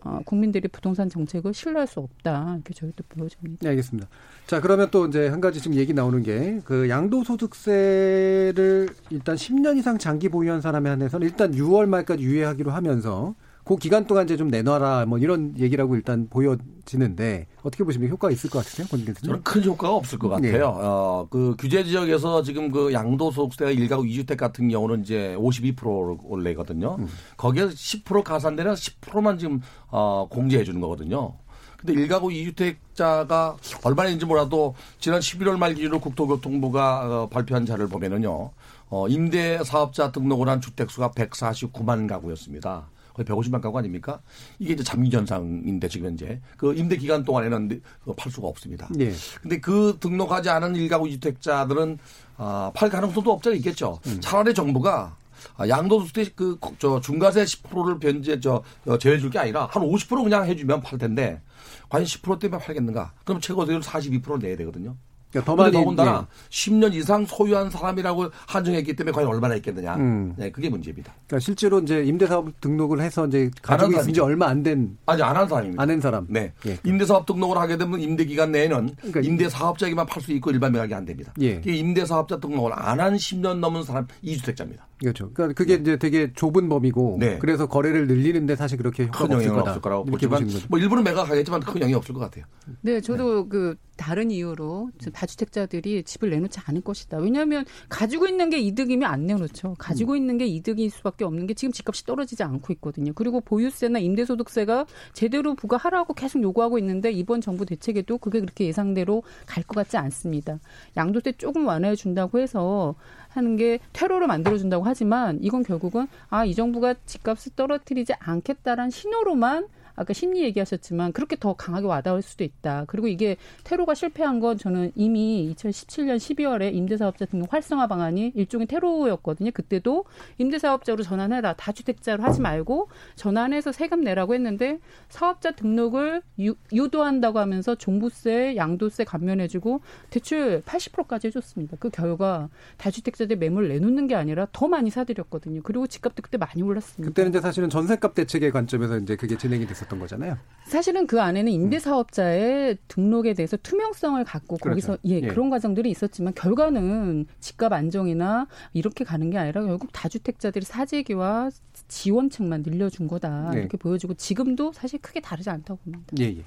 어, 국민들이 부동산 정책을 신뢰할 수 없다. 이렇게 저희도 보여집니다. 네, 알겠습니다. 자, 그러면 또 이제 한 가지 지금 얘기 나오는 게 그 양도소득세를 일단 10년 이상 장기 보유한 사람에 한해서는 일단 6월 말까지 유예하기로 하면서 그 기간 동안 이제 좀 내놔라 뭐 이런 얘기라고 일단 보여지는데 어떻게 보시면 효과가 있을 것 같으세요? 저는 큰 효과가 없을 것 네. 같아요. 어, 그 규제 지역에서 지금 그 양도 소득세가 일가구 2주택 같은 경우는 이제 52%를 올리거든요. 음. 거기에 10% 가산되는 10%만 지금 어, 공제해 주는 거거든요. 근데 일가구 2주택자가 얼마인지 몰라도 지난 11월 말 기준으로 국토교통부가 어, 발표한 자를 보면은요. 어, 임대 사업자 등록을 한 주택수가 149만 가구였습니다. 거의 150만 가구 아닙니까? 이게 이제 잠기 현상인데 지금 현재 그 임대 기간 동안에는 그거 팔 수가 없습니다. 예. 근데 그 등록하지 않은 일가구 주택자들은 아, 팔 가능성도 없잖아 있겠죠. 차라리 정부가 아, 양도소득 그저 중과세 10%를 변제 저 어, 제외해 줄 게 아니라 한 50% 그냥 해주면 팔 텐데 과연 10% 때문에 팔겠는가? 그럼 최고 대로 42%를 내야 되거든요. 그러니까 더 근데 많이 더군다나 10년 이상 소유한 사람이라고 한정했기 때문에 과연 얼마나 있겠느냐. 음. 네, 그게 문제입니다. 그러니까 실제로 이제 임대사업 등록을 해서 이제 가지고 안 있은 지. 얼마 안 된 아니 안한 사람입니다. 안 한 사람. 네. 예. 임대사업 등록을 하게 되면 임대 기간 내에는 그러니까 임대 사업자에게만 팔 수 있고 일반 명하게 안 됩니다. 예. 그게 임대 사업자 등록을 안 한 10년 넘은 사람 2주택자입니다. 그렇죠. 그러니까 그게 이제 되게 좁은 범위고 네. 그래서 거래를 늘리는데 사실 그렇게 큰 효과가 없을 거다. 없을 거라고 이렇게. 뭐 일부는 매각 하겠지만 큰 영향이 없을 것 같아요. 네, 저도 그 다른 이유로 다주택자들이 집을 내놓지 않을 것이다. 왜냐하면 가지고 있는 게 이득이면 안 내놓죠. 가지고 있는 게 이득일 수밖에 없는 게 지금 집값이 떨어지지 않고 있거든요. 그리고 보유세나 임대소득세가 제대로 부과하라고 계속 요구하고 있는데 이번 정부 대책에도 그게 그렇게 예상대로 갈 것 같지 않습니다. 양도세 조금 완화해 준다고 해서 하는 게 퇴로를 만들어 준다고 하지만 이건 결국은 아 이 정부가 집값을 떨어뜨리지 않겠다라는 신호로만 아까 심리 얘기하셨지만 그렇게 더 강하게 와닿을 수도 있다. 그리고 이게 테러가 실패한 건 저는 이미 2017년 12월에 임대사업자 등록 활성화 방안이 일종의 테러였거든요. 그때도 임대사업자로 전환해라. 다주택자로 하지 말고 전환해서 세금 내라고 했는데 사업자 등록을 유, 유도한다고 하면서 종부세, 양도세 감면해주고 대출 80%까지 해줬습니다. 그 결과 다주택자들 매물 내놓는 게 아니라 더 많이 사들였거든요. 그리고 집값도 그때 많이 올랐습니다. 그때는 이제 사실은 전세값 대책의 관점에서 이제 그게 진행이 됐었 던 거잖아요. 사실은 그 안에는 임대 사업자의 등록에 대해서 투명성을 갖고 그렇죠. 거기서 예, 예. 그런 과정들이 있었지만 결과는 집값 안정이나 이렇게 가는 게 아니라 결국 다주택자들이 사재기와 지원책만 늘려준 거다 네. 이렇게 보여지고 지금도 사실 크게 다르지 않다고 봅니다. 예, 예.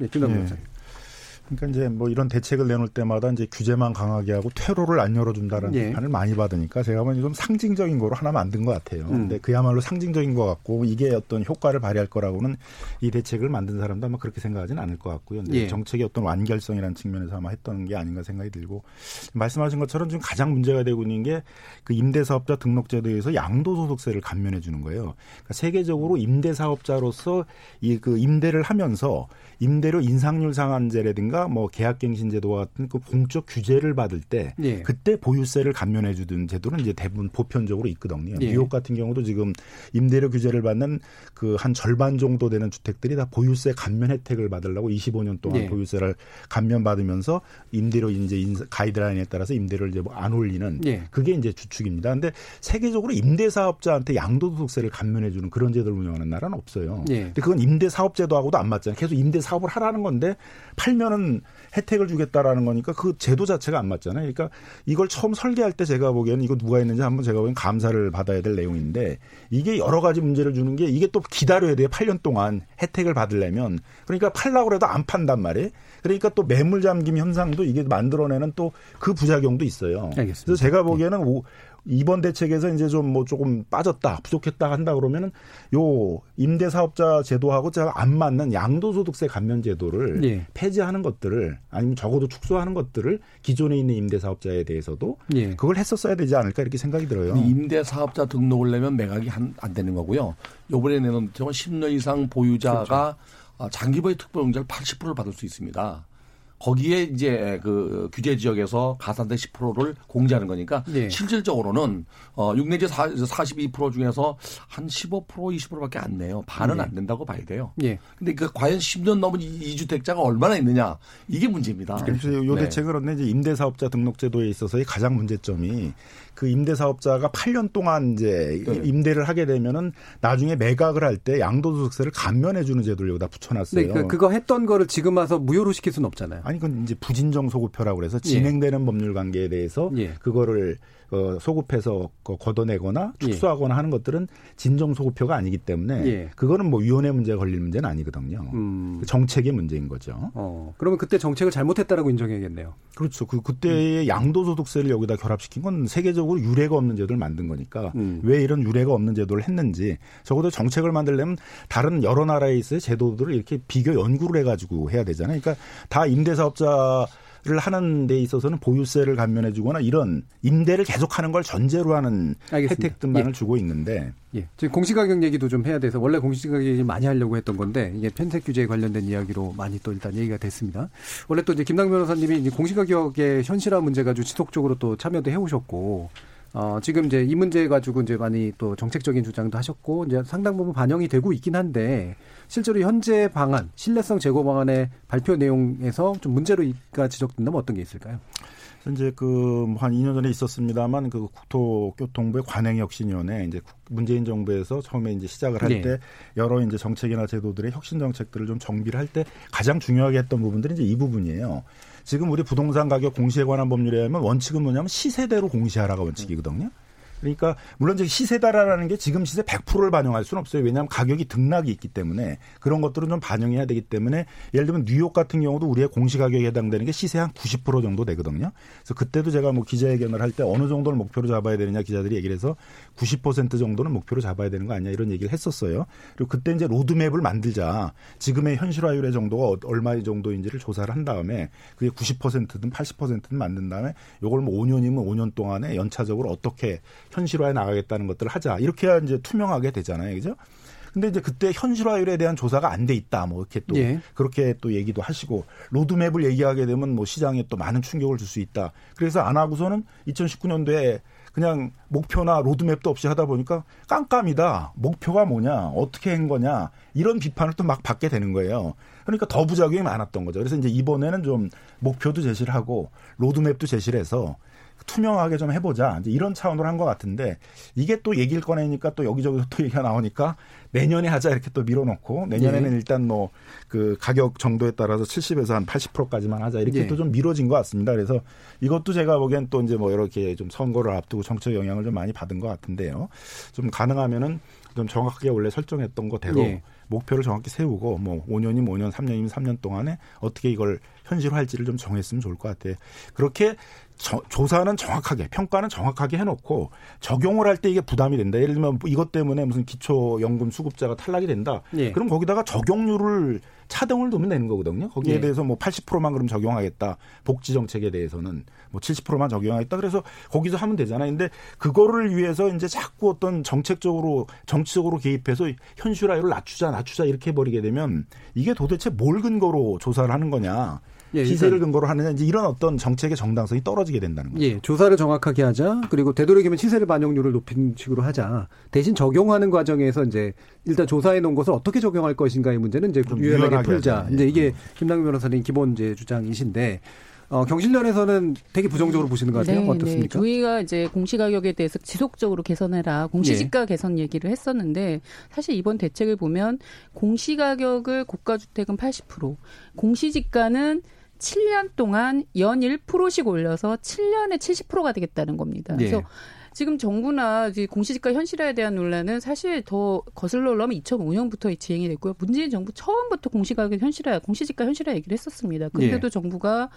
예, 김남 예. 그러니까 이제 뭐 이런 대책을 내놓을 때마다 이제 규제만 강하게 하고 퇴로를 안 열어준다라는 예. 비판을 많이 받으니까 제가 보면 좀 상징적인 거로 하나 만든 것 같아요. 음. 근데 그야말로 상징적인 것 같고 이게 어떤 효과를 발휘할 거라고는 이 대책을 만든 사람도 아마 그렇게 생각하지는 않을 것 같고요. 근데 예. 정책의 어떤 완결성이라는 측면에서 아마 했던 게 아닌가 생각이 들고 말씀하신 것처럼 지금 가장 문제가 되고 있는 게 그 임대사업자 등록제도에서 양도소득세를 감면해 주는 거예요. 그러니까 세계적으로 임대사업자로서 이 그 임대를 하면서 임대료 인상률 상한제 라든가 뭐 계약갱신제도와 같은 그 공적 규제를 받을 때 예. 그때 보유세를 감면해 주던 제도는 이제 대부분 보편적으로 있거든요. 예. 뉴욕 같은 경우도 지금 임대료 규제를 받는 그 한 절반 정도 되는 주택들이 다 보유세 감면 혜택을 받으려고 25년 동안 예. 보유세를 감면받으면서 임대료 이제 가이드라인에 따라서 임대료를 이제 뭐안 올리는 예. 그게 이제 주축입니다. 근데 세계적으로 임대 사업자한테 양도소득세를 감면해 주는 그런 제도를 운영하는 나라는 없어요. 예. 근데 그건 임대 사업제도하고도 안 맞잖아요. 계속 임대 사업을 하라는 건데 팔면은 혜택을 주겠다라는 거니까 그 제도 자체가 안 맞잖아요. 그러니까 이걸 처음 설계할 때 제가 보기에는 이거 누가 했는지 한번 제가 보기엔 감사를 받아야 될 내용인데 이게 여러 가지 문제를 주는 게 이게 또 기다려야 돼요. 8년 동안 혜택을 받으려면 그러니까 팔라고 해도 안 판단 말이에요. 그러니까 또 매물 잠김 현상도 이게 만들어내는 또 그 부작용도 있어요. 알겠습니다. 그래서 제가 보기에는 오, 이번 대책에서 이제 좀 뭐 조금 빠졌다, 부족했다 한다 그러면은 요 임대 사업자 제도하고 제가 안 맞는 양도소득세 감면 제도를 예. 폐지하는 것들을 아니면 적어도 축소하는 것들을 기존에 있는 임대 사업자에 대해서도 예. 그걸 했었어야 되지 않을까 이렇게 생각이 들어요. 임대 사업자 등록을 내면 매각이 한, 안 되는 거고요. 요번에 내놓은 정은 10년 이상 보유자가 아, 장기보유 특별공제를 80%를 받을 수 있습니다. 거기에 이제 그 규제 지역에서 가산세 10%를 공제하는 거니까 예. 실질적으로는 어 6 내지 42% 중에서 한 15% 20%밖에 안 내요. 반은 예. 안 된다고 봐야 돼요. 예. 근데 그 과연 10년 넘은 이- 이주택자가 얼마나 있느냐 이게 문제입니다. 그래서 요 네. 대책은 그런데 이제 임대사업자 등록제도에 있어서의 가장 문제점이 그 임대 사업자가 8년 동안 이제 네. 임대를 하게 되면은 나중에 매각을 할 때 양도소득세를 감면해 주는 제도를 여기다 붙여놨어요. 네, 그, 그거 했던 거를 지금 와서 무효로 시킬 수는 없잖아요. 아니 그건 이제 부진정 소급표라고 그래서 예. 진행되는 법률 관계에 대해서 예. 그거를 어, 소급해서 거- 걷어내거나 예. 축소하거나 하는 것들은 진정 소급표가 아니기 때문에 예. 그거는 뭐 위원회 문제가 걸릴 문제는 아니거든요. 음. 그 정책의 문제인 거죠. 어, 그러면 그때 정책을 잘못했다라고 인정해야겠네요. 그렇죠. 그 그때의 양도소득세를 여기다 결합시킨 건 세계적으로 유례가 없는 제도를 만든 거니까 음. 왜 이런 유례가 없는 제도를 했는지 적어도 정책을 만들려면 다른 여러 나라에 있어의 제도들을 이렇게 비교 연구를 해가지고 해야 되잖아요. 그러니까 다 임대사업자 를 하는 데 있어서는 보유세를 감면해 주거나 이런 임대를 계속하는 걸 전제로 하는 알겠습니다. 혜택들만을 예. 주고 있는데 예. 지금 공시가격 얘기도 좀 해야 돼서 원래 공시가격 얘기 많이 하려고 했던 건데 이게 편택 규제에 관련된 이야기로 많이 또 일단 얘기가 됐습니다. 원래 또 이제 김당 변호사님이 공시가격의 현실화 문제 가지고 지속적으로 또 참여도 해오셨고 어, 지금 이제 이 문제 가지고 이제 많이 또 정책적인 주장도 하셨고 이제 상당 부분 반영이 되고 있긴 한데 실제로 현재 방안 신뢰성 제고 방안의 발표 내용에서 좀 문제로가 지적된다면 어떤 게 있을까요? 현재 그한 2년 전에 있었습니다만 그 국토교통부의 관행혁신위원회 이제 국- 문재인 정부에서 처음에 이제 시작을 할 네. 때 여러 이제 정책이나 제도들의 혁신 정책들을 좀 정비를 할 때 가장 중요하게 했던 부분들이 이제 이 부분이에요. 지금 우리 부동산 가격 공시에 관한 법률에 의하면 원칙은 뭐냐면 시세대로 공시하라가 원칙이거든요. 그러니까 물론 이제 시세다라는 게 지금 시세 100%를 반영할 수는 없어요. 왜냐하면 가격이 등락이 있기 때문에 그런 것들은 좀 반영해야 되기 때문에 예를 들면 뉴욕 같은 경우도 우리의 공시 가격에 해당되는 게 시세 한 90% 정도 되거든요. 그래서 그때도 제가 뭐 기자회견을 할 때 어느 정도를 목표로 잡아야 되느냐 기자들이 얘기를 해서 90% 정도는 목표로 잡아야 되는 거 아니냐 이런 얘기를 했었어요. 그리고 그때 이제 로드맵을 만들자. 지금의 현실화율의 정도가 어- 얼마 정도인지를 조사를 한 다음에 그게 90%든 80%든 만든 다음에 요걸 뭐 5년이면 5년 동안에 연차적으로 어떻게 현실화해 나가겠다는 것들을 하자. 이렇게 해야 이제 투명하게 되잖아요. 그죠? 근데 이제 그때 현실화율에 대한 조사가 안 돼 있다. 뭐 이렇게 또 예. 그렇게 또 얘기도 하시고 로드맵을 얘기하게 되면 뭐 시장에 또 많은 충격을 줄 수 있다. 그래서 안 하고서는 2019년도에 그냥 목표나 로드맵도 없이 하다 보니까 깜깜이다. 목표가 뭐냐? 어떻게 한 거냐? 이런 비판을 또 막 받게 되는 거예요. 그러니까 더 부작용이 많았던 거죠. 그래서 이제 이번에는 좀 목표도 제시를 하고 로드맵도 제시를 해서 투명하게 좀 해보자. 이제 이런 차원으로 한 것 같은데 이게 또 얘기를 꺼내니까 또 여기저기서 또 얘기가 나오니까 내년에 하자 이렇게 또 밀어놓고 내년에는 예. 일단 뭐 그 가격 정도에 따라서 70에서 한 80%까지만 하자 이렇게 예. 또좀 미뤄진 것 같습니다. 그래서 이것도 제가 보기엔 또 이제 뭐 이렇게 좀 선거를 앞두고 정책 영향을 좀 많이 받은 것 같은데요. 좀 가능하면은 좀 정확하게 원래 설정했던 거대로 예. 목표를 정확히 세우고 뭐 5년이면 5년, 3년이면 3년 동안에 어떻게 이걸 현실화할지를 좀 정했으면 좋을 것 같아요. 그렇게 저- 조사는 정확하게 평가는 정확하게 해놓고 적용을 할 때 이게 부담이 된다. 예를 들면 뭐 이것 때문에 무슨 기초연금 수급자가 탈락이 된다. 예. 그럼 거기다가 적용률을 차등을 두면 되는 거거든요. 거기에 예. 대해서 뭐 80%만 그럼 적용하겠다. 복지 정책에 대해서는 뭐 70%만 적용하겠다. 그래서 거기서 하면 되잖아요. 근데 그거를 위해서 이제 자꾸 어떤 정책적으로 정치적으로 개입해서 현실화율을 낮추자 낮추자 이렇게 해 버리게 되면 이게 도대체 뭘 근거로 조사를 하는 거냐. 예, 기세를 근거로 하느냐 이제 이런 어떤 정책의 정당성이 떨어지게 된다는 거죠. 예, 조사를 정확하게 하자. 그리고 되도록이면 시세를 반영률을 높인 식으로 하자. 대신 적용하는 과정에서 이제 일단 조사해 놓은 것을 어떻게 적용할 것인가의 문제는 이제 좀 유연하게 유연하게 풀자. 하자. 이제 예. 이게 김남규 변호사님 기본 이제 주장이신데 어, 경실련에서는 되게 부정적으로 보시는 것 같아요. 네, 어떻습니까? 네. 저희가 이제 공시가격에 대해서 지속적으로 개선해라, 공시지가 예. 개선 얘기를 했었는데 사실 이번 대책을 보면 공시가격을 고가주택은 80%, 공시지가는 7년 동안 연 1%씩 올려서 7년에 70%가 되겠다는 겁니다. 그래서 네. 지금 정부나 공시지가 현실화에 대한 논란은 사실 더 거슬러 올라오면 2005년부터 진행이 됐고요. 문재인 정부 처음부터 공시가격 현실화, 공시지가 현실화 얘기를 했었습니다. 근데도 예. 정부가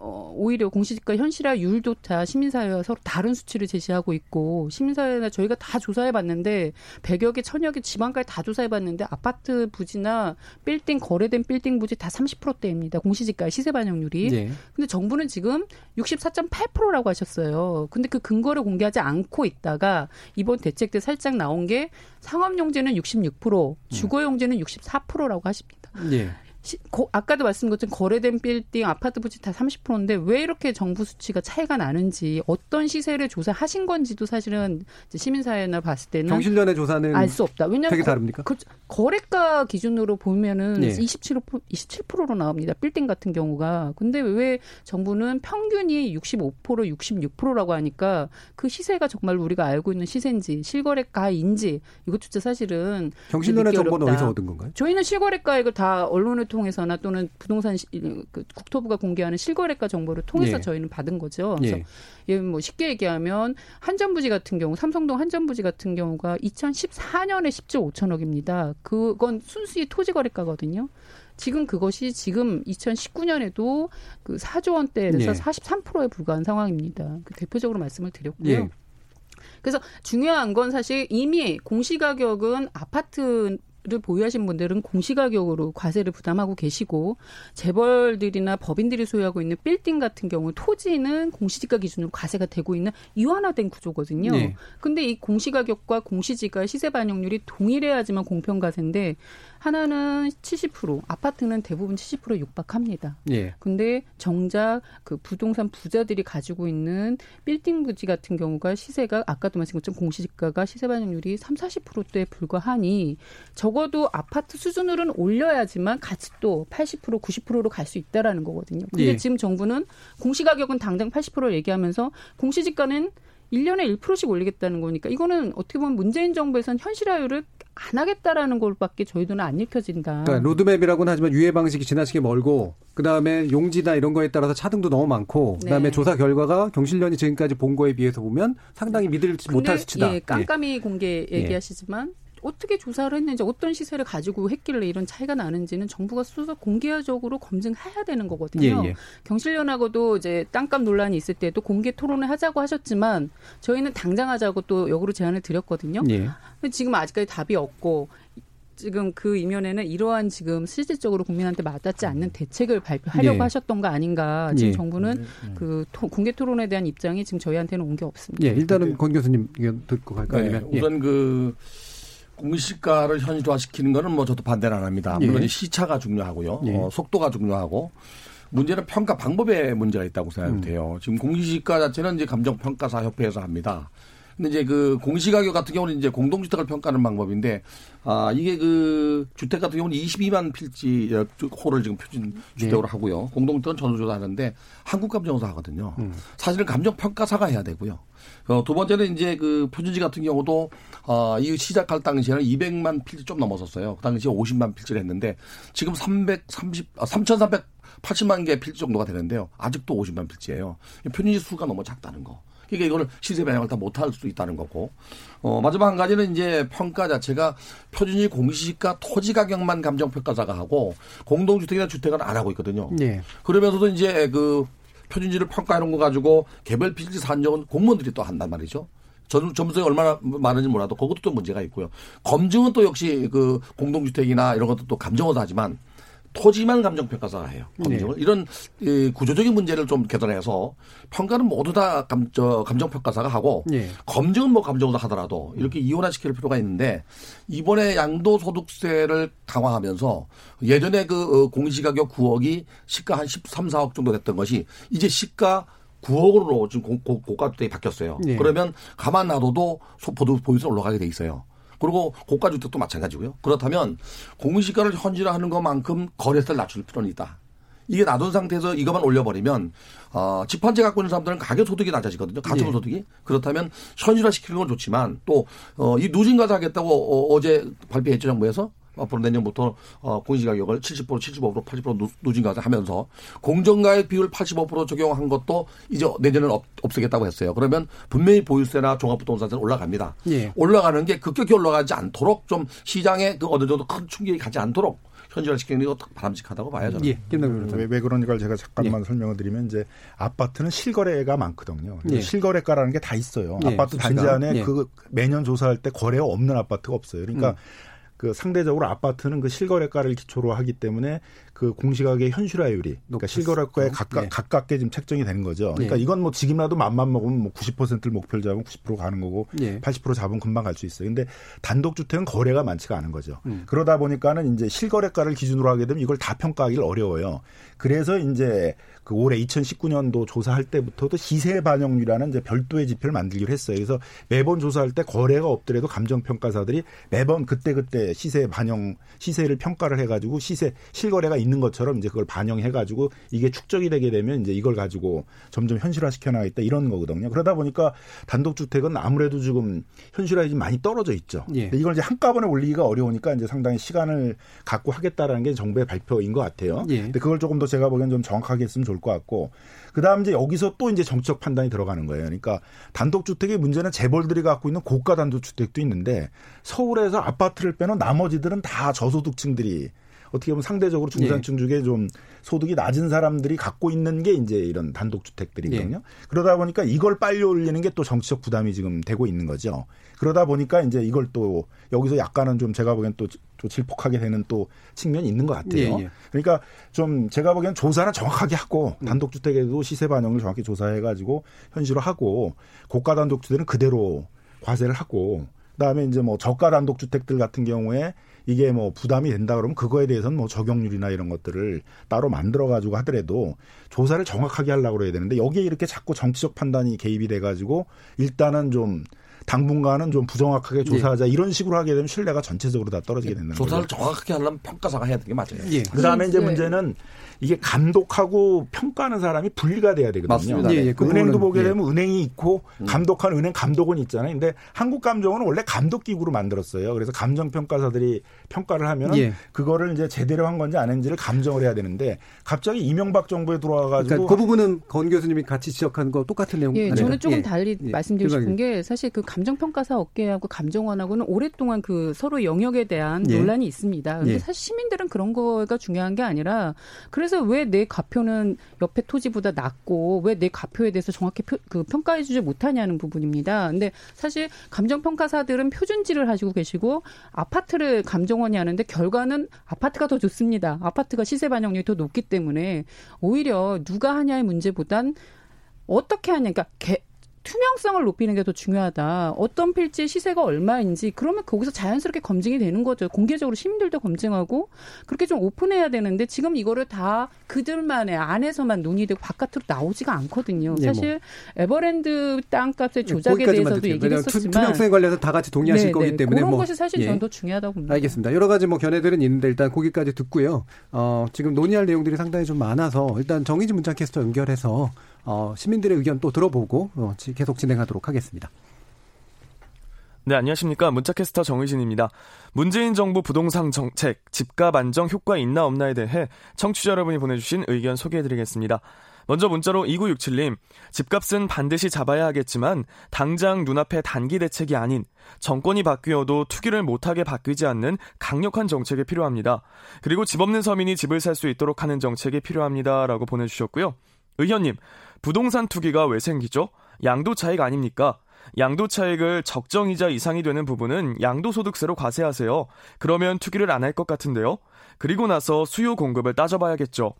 어, 오히려 공시지가 현실화율조차 시민사회와 서로 다른 수치를 제시하고 있고 시민사회나 저희가 다 조사해봤는데 100여 개, 1000여 개 지방까지 다 조사해봤는데 아파트 부지나 빌딩 거래된 빌딩 부지 다 30%대입니다. 공시지가 시세 반영률이. 예. 근데 정부는 지금 64.8%라고 하셨어요. 근데 그 근거를 공개하지 않고 있다가 이번 대책 때 살짝 나온 게 상업용지는 66%, 주거용지는 64%라고 하십니다. 예. 시, 고, 아까도 말씀드린 것처럼 거래된 빌딩, 아파트 부지 다 30%인데 왜 이렇게 정부 수치가 차이가 나는지 어떤 시세를 조사하신 건지도 사실은 시민사회나 봤을 때는 경실련의 조사는 알 수 없다. 왜냐하면 되게 거- 다릅니까? 그, 거래가 기준으로 보면은 네. 27% 27%로 나옵니다. 빌딩 같은 경우가. 근데 왜 정부는 평균이 65% 66%라고 하니까 그 시세가 정말 우리가 알고 있는 시세인지 실거래가인지 이것조차 사실은 믿기 정보는. 어디서 얻은 건가요? 저희는 실거래가액을 다 언론을 통해서나 또는 부동산 시, 그 국토부가 공개하는 실거래가 정보를 통해서 예. 저희는 받은 거죠. 그래서 예. 예, 뭐 쉽게 얘기하면 한전부지 같은 경우 삼성동 한전부지 같은 경우가 2014년에 10조 5천억입니다. 그건 순수히 토지 거래가거든요. 지금 그것이 지금 2019년에도 그 4조 원대에서 예. 43%에 불과한 상황입니다. 그 대표적으로 말씀을 드렸고요. 예. 그래서 중요한 건 사실 이미 공시가격은 아파트 를 보유하신 분들은 공시가격으로 과세를 부담하고 계시고 재벌들이나 법인들이 소유하고 있는 빌딩 같은 경우 토지는 공시지가 기준으로 과세가 되고 있는 이완화된 구조거든요. 네. 근데 이 공시가격과 공시지가 시세 반영률이 동일해야지만 공평과세인데 하나는 70% 아파트는 대부분 70% 육박합니다. 예. 근데 정작 그 부동산 부자들이 가지고 있는 빌딩 부지 같은 경우가 시세가 아까도 말씀드린 것처럼 공시지가가 시세 반영률이 3, 40%대에 불과하니 적어도 아파트 수준으로는 올려야지만 같이 또 80% 90%로 갈 수 있다라는 거거든요. 근데 예. 지금 정부는 공시 가격은 당장 80% 얘기하면서 공시지가는 1년에 1%씩 올리겠다는 거니까 이거는 어떻게 보면 문재인 정부에서는 현실화율을 안 하겠다라는 걸밖에 저희들은 안 읽혀진다. 그러니까 로드맵이라고는 하지만 유예 방식이 지나치게 멀고 그다음에 용지나 이런 거에 따라서 차등도 너무 많고 그다음에 네. 조사 결과가 경실련이 지금까지 본 거에 비해서 보면 상당히 믿을지 못할 수치다. 예, 깜깜이 공개 얘기하시지만 어떻게 조사를 했는지 어떤 시세를 가지고 했길래 이런 차이가 나는지는 정부가 스스로 공개적으로 검증해야 되는 거거든요. 예, 예. 경실련하고도 이제 땅값 논란이 있을 때도 공개 토론을 하자고 하셨지만 저희는 당장 하자고 또 역으로 제안을 드렸거든요. 예. 근데 지금 아직까지 답이 없고 지금 그 이면에는 이러한 지금 실질적으로 국민한테 와닿지 않는 대책을 발표하려고 예. 하셨던 거 아닌가. 지금 예. 정부는 그 토- 공개 토론에 대한 입장이 지금 저희한테는 온 게 없습니다. 예, 일단은 권 교수님 듣고 갈까요? 네, 아니면 예. 우선 그 공시가를 현실화시키는 거는 뭐 저도 반대는 안 합니다. 물론 예. 시차가 중요하고요. 예. 어, 속도가 중요하고 문제는 평가 방법에 문제가 있다고 음. 생각이 돼요. 지금 공시지가 자체는 이제 감정평가사 협회에서 합니다. 근데 이제 그 공시가격 같은 경우는 이제 공동주택을 평가하는 방법인데 아 이게 그 주택 같은 경우는 22만 필지 호를 지금 표준 주택으로 하고요. 공동주택은 전수조사하는데 한국감정사 하거든요. 사실은 감정평가사가 해야 되고요. 어, 두 번째는 이제 그 표준지 같은 경우도 어, 이 시작할 당시에는 200만 필지 좀 넘었었어요. 그 당시에 50만 필지를 했는데 지금 330, 아, 3,380만 개 필지 정도가 되는데요. 아직도 50만 필지예요. 표준지 수가 너무 작다는 거. 그러니까 이거는 시세 반영을 다 못할 수도 있다는 거고. 어, 마지막 한 가지는 이제 평가 자체가 표준지 공시지가 토지 가격만 감정평가사가 하고 공동주택이나 주택은 안 하고 있거든요. 예. 그러면서도 이제 그 표준지를 평가하는 거 가지고 개별 필지 산정은 공무원들이 또 한단 말이죠. 점, 점수가 얼마나 많은지 몰라도 그것도 또 문제가 있고요. 검증은 또 역시 그 공동주택이나 이런 것도 또 감정어도 하지만 토지만 감정평가사가 해요. 검증을. 이런 이 구조적인 문제를 좀 개선해서 평가는 모두 다 감, 저, 감정평가사가 하고 예. 검증은 뭐 감정으로 하더라도 이렇게 이원화시킬 필요가 있는데 이번에 양도소득세를 강화하면서 예전에 그 어, 공시가격 9억이 시가 한 13, 4억 정도 됐던 것이 이제 시가 9억으로 지금 고, 고, 고가 주택이 바뀌었어요. 예. 그러면 가만 놔둬도 소포도 보유세 올라가게 돼 있어요. 그리고 고가주택도 마찬가지고요. 그렇다면 공시가를 현실화하는 것만큼 거래세를 낮출 필요는 있다. 이게 놔둔 상태에서 이것만 올려버리면 어, 집한채 갖고 있는 사람들은 가격 소득이 낮아지거든요. 가처분 예. 소득이 그렇다면 현실화 시키는 건 좋지만 또이 누진가사 하겠다고 어, 제 발표했죠 정부에서 앞으로 내년부터 어, 공시가격을 70% 75% 80% 누진가서 하면서 공정가액 비율 85% 적용한 것도 이제 내년은 없, 없애겠다고 했어요. 그러면 분명히 보유세나 종합부동산세는 올라갑니다. 예. 올라가는 게 급격히 올라가지 않도록 좀 시장에 그 어느 정도 큰 충격이 가지 않도록 현실화시키는 것도 바람직하다고 저는. 예. 왜, 왜 그런가를 제가 잠깐만 예. 설명을 드리면 이제 아파트는 실거래가 많거든요. 예. 실거래가라는 게 다 있어요. 예, 아파트. 단지 안에 예. 그 매년 조사할 때 거래가 없는 아파트가 없어요. 그러니까 음. 그 상대적으로 아파트는 그 실거래가를 기초로 하기 때문에 그 공시가격의 현실화율이 그러니까 실거래가에. 가까, 예. 가깝게 지금 책정이 되는 거죠. 그러니까 예. 이건 뭐 지금이라도 맘만 먹으면 뭐 90%를 목표를 잡으면 90% 가는 거고 예. 80% 잡으면 금방 갈 수 있어요. 근데 단독 주택은 거래가 많지가 않은 거죠. 음. 그러다 보니까는 이제 실거래가를 기준으로 하게 되면 이걸 다 평가하기를 어려워요. 그래서 이제 그 올해 2019년도 조사할 때부터도 시세 반영률이라는 이제 별도의 지표를 만들기로 했어요. 그래서 매번 조사할 때 거래가 없더라도 감정 평가사들이 매번 그때그때 시세 반영, 시세를 평가를 해 가지고 시세, 실거래가 있는 것처럼 이제 그걸 반영해 가지고 이게 축적이 되게 되면 이제 이걸 가지고 점점 현실화 시켜 나가겠다 이런 거거든요. 그러다 보니까 단독주택은 아무래도 지금 현실화율이 많이 떨어져 있죠. 예. 이걸 이제 한꺼번에 올리기가 어려우니까 이제 상당히 시간을 갖고 하겠다라는 게 정부의 발표인 것 같아요. 예. 근데 그걸 조금 더 제가 보기엔 좀 정확하게 했으면 좋을 것 같고 그다음 이제 여기서 또 이제 정책 판단이 들어가는 거예요. 그러니까 단독주택의 문제는 재벌들이 갖고 있는 고가 단독주택도 있는데 서울에서 아파트를 빼놓은 나머지들은 다 저소득층들이 어떻게 보면 상대적으로 중산층 중에 좀 소득이 낮은 사람들이 갖고 있는 게 이제 이런 단독주택들이거든요. 그러다 보니까 이걸 빨리 올리는 게 또 정치적 부담이 지금 되고 있는 거죠. 그러다 보니까 이제 이걸 또 여기서 약간은 좀 제가 보기엔 또, 또 질폭하게 되는 또 측면이 있는 것 같아요. 예, 예. 그러니까 좀 제가 보기엔 조사는 정확하게 하고 단독주택에도 시세 반영을 정확히 조사해가지고 현실화하고 고가 단독주택은 그대로 과세를 하고 그다음에 이제 뭐 저가 단독주택들 같은 경우에 이게 뭐 부담이 된다 그러면 그거에 대해서는 뭐 적용률이나 이런 것들을 따로 만들어 가지고 하더라도 조사를 정확하게 하려고 그래야 되는데 여기에 이렇게 자꾸 정치적 판단이 개입이 돼 가지고 일단은 좀 당분간은 좀 부정확하게 조사하자 이런 식으로 하게 되면 신뢰가 전체적으로 다 떨어지게 된다는 조사를 거죠. 정확하게 하려면 평가사가 해야 되는 게 맞아요. 예. 그다음에 이제 네. 문제는 이게 감독하고 평가하는 사람이 분리가 돼야 되거든요. 맞습니다. 예, 예, 그 은행도 보게 예. 되면 은행이 있고 음. 감독하는 은행 감독원 있잖아요. 근데 한국 감정원은 원래 감독 기구로 만들었어요. 그래서 감정 평가사들이 평가를 하면 예. 그거를 이제 제대로 한 건지 안 했는지를 감정을 해야 되는데 갑자기 이명박 정부에 들어와가지고 그러니까 그 부분은 건 교수님이 같이 지적한 거 똑같은 내용 예, 아닌가요? 저는 조금 예. 달리 예. 말씀드리고 싶은. 게 사실 그 감정평가사 업계하고 감정원하고는 오랫동안 그 서로 영역에 대한 예. 논란이 있습니다. 근데 예. 사실 시민들은 그런 거가 중요한 게 아니라 그래서 왜 내 가표는 옆에 토지보다 낮고 왜 내 가표에 대해서 정확히 표- 그 평가해주지 못하냐는 부분입니다. 근데 사실 감정평가사들은 표준지를 하시고 계시고 아파트를 감정 원이 하는데 결과는 아파트가 더 좋습니다. 아파트가 시세 반영률이 더 높기 때문에 오히려 누가 하냐의 문제보단 어떻게 하냐, 그러니까 개- 투명성을 높이는 게 더 중요하다. 어떤 필지 시세가 얼마인지 그러면 거기서 자연스럽게 검증이 되는 거죠. 공개적으로 시민들도 검증하고 그렇게 좀 오픈해야 되는데 지금 이거를 다 그들만의 안에서만 논의되고 바깥으로 나오지가 않거든요. 네, 뭐. 사실 에버랜드 땅값의 조작에 거기까지만 대해서도. 얘기를 했었지만 투명성에 관해서 다 같이 동의하실 네, 거기 네. 때문에 그런 뭐 것이 사실 예. 저는 더 중요하다고 봅니다. 알겠습니다. 여러 가지 뭐 견해들은 있는데 일단 거기까지 듣고요. 어, 지금 논의할 내용들이 상당히 좀 많아서 일단 정의진 문자 캐스터 연결해서 어, 시민들의 의견 또 들어보고 어, 지- 계속 진행하도록 하겠습니다. 네, 안녕하십니까. 문자캐스터 정의진입니다. 문재인 정부 부동산 정책, 집값 안정 효과 있나 없나에 대해 청취자 여러분이 보내주신 의견 소개해드리겠습니다. 먼저 문자로 2967님, 집값은 반드시 잡아야 하겠지만, 당장 눈앞에 단기 대책이 아닌, 정권이 바뀌어도 투기를 못하게 바뀌지 않는 강력한 정책이 필요합니다. 그리고 집 없는 서민이 집을 살 수 있도록 하는 정책이 필요합니다. 라고 보내주셨고요. 의현님, 부동산 투기가 왜 생기죠? 양도 차익 아닙니까? 양도 차익을 적정이자 이상이 되는 부분은 양도소득세로 과세하세요. 그러면 투기를 안 할 것 같은데요. 그리고 나서 수요 공급을 따져봐야겠죠.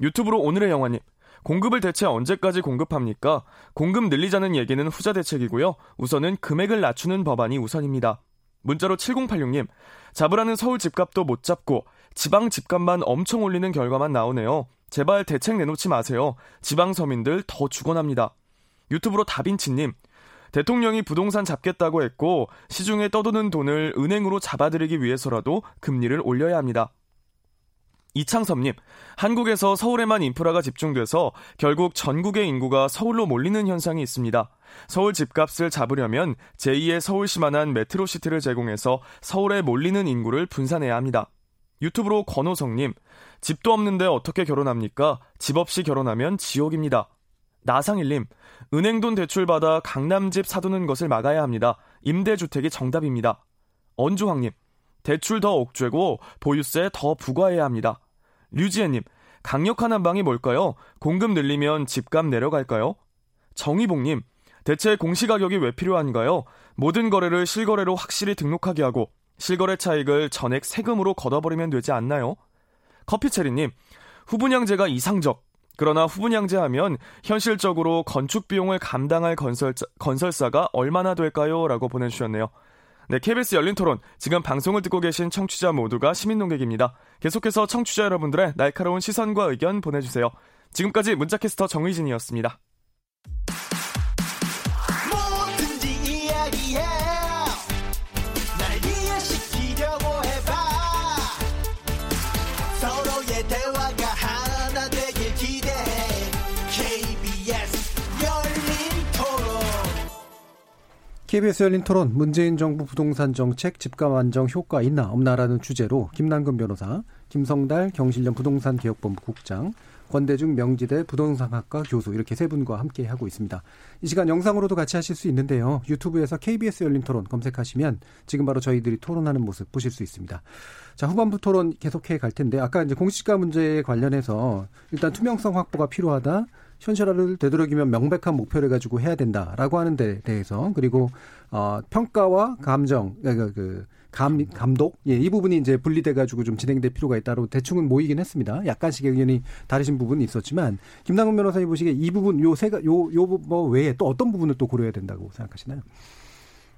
유튜브로 오늘의 영화님. 공급을 대체 언제까지 공급합니까? 공급 늘리자는 얘기는 후자 대책이고요. 우선은 금액을 낮추는 법안이 우선입니다. 문자로 7086님. 잡으라는 서울 집값도 못 잡고 지방 집값만 엄청 올리는 결과만 나오네요. 제발 대책 내놓지 마세요. 지방 서민들 더 죽어납니다. 유튜브로 다빈치님. 대통령이 부동산 잡겠다고 했고 시중에 떠도는 돈을 은행으로 잡아들이기 위해서라도 금리를 올려야 합니다. 이창섭님, 한국에서 서울에만 인프라가 집중돼서 결국 전국의 인구가 서울로 몰리는 현상이 있습니다. 서울 집값을 잡으려면 제2의 서울시만한 메트로시티를 제공해서 서울에 몰리는 인구를 분산해야 합니다. 유튜브로 권호성님, 집도 없는데 어떻게 결혼합니까? 집 없이 결혼하면 지옥입니다. 나상일님, 은행 돈 대출받아 강남집 사두는 것을 막아야 합니다. 임대주택이 정답입니다. 언주황님, 대출 더 옥죄고 보유세 더 부과해야 합니다. 류지혜님, 강력한 한방이 뭘까요? 공급 늘리면 집값 내려갈까요? 정희봉님, 대체 공시가격이 왜 필요한가요? 모든 거래를 실거래로 확실히 등록하게 하고 실거래 차익을 전액 세금으로 걷어버리면 되지 않나요? 커피체리님, 후분양제가 이상적. 그러나 후분양제 하면 현실적으로 건축 비용을 감당할 건설자, 건설사가 얼마나 될까요? 라고 보내주셨네요. 네, KBS 열린 토론. 지금 방송을 듣고 계신 청취자 모두가 시민 농객입니다. 계속해서 청취자 여러분들의 날카로운 시선과 의견 보내주세요. 지금까지 문자캐스터 정의진이었습니다. KBS 열린 토론 문재인 정부 부동산 정책 집값 안정 효과 있나 없나라는 주제로 김남근 변호사, 김성달 경실련 부동산 개혁본부 국장, 권대중 명지대 부동산학과 교수 이렇게 세 분과 함께 하고 있습니다. 이 시간 영상으로도 같이 하실 수 있는데요. 유튜브에서 KBS 열린 토론 검색하시면 지금 바로 저희들이 토론하는 모습 보실 수 있습니다. 자, 후반부 토론 계속해 갈 텐데 아까 이제 공시가 문제에 관련해서 일단 투명성 확보가 필요하다. 현실화를 되도록이면 명백한 목표를 가지고 해야 된다라고 하는 데 대해서 그리고 어 평가와 감정 그, 그 감, 감독 예, 이 부분이 이제 분리돼 가지고 좀 진행될 필요가 있다로 대충은 모이긴 했습니다. 약간씩 의견이 다르신 부분이 있었지만 김남근 변호사님 보시기에 이 부분 요 세가 요 요 뭐 외에 또 어떤 부분을 또 고려해야 된다고 생각하시나요?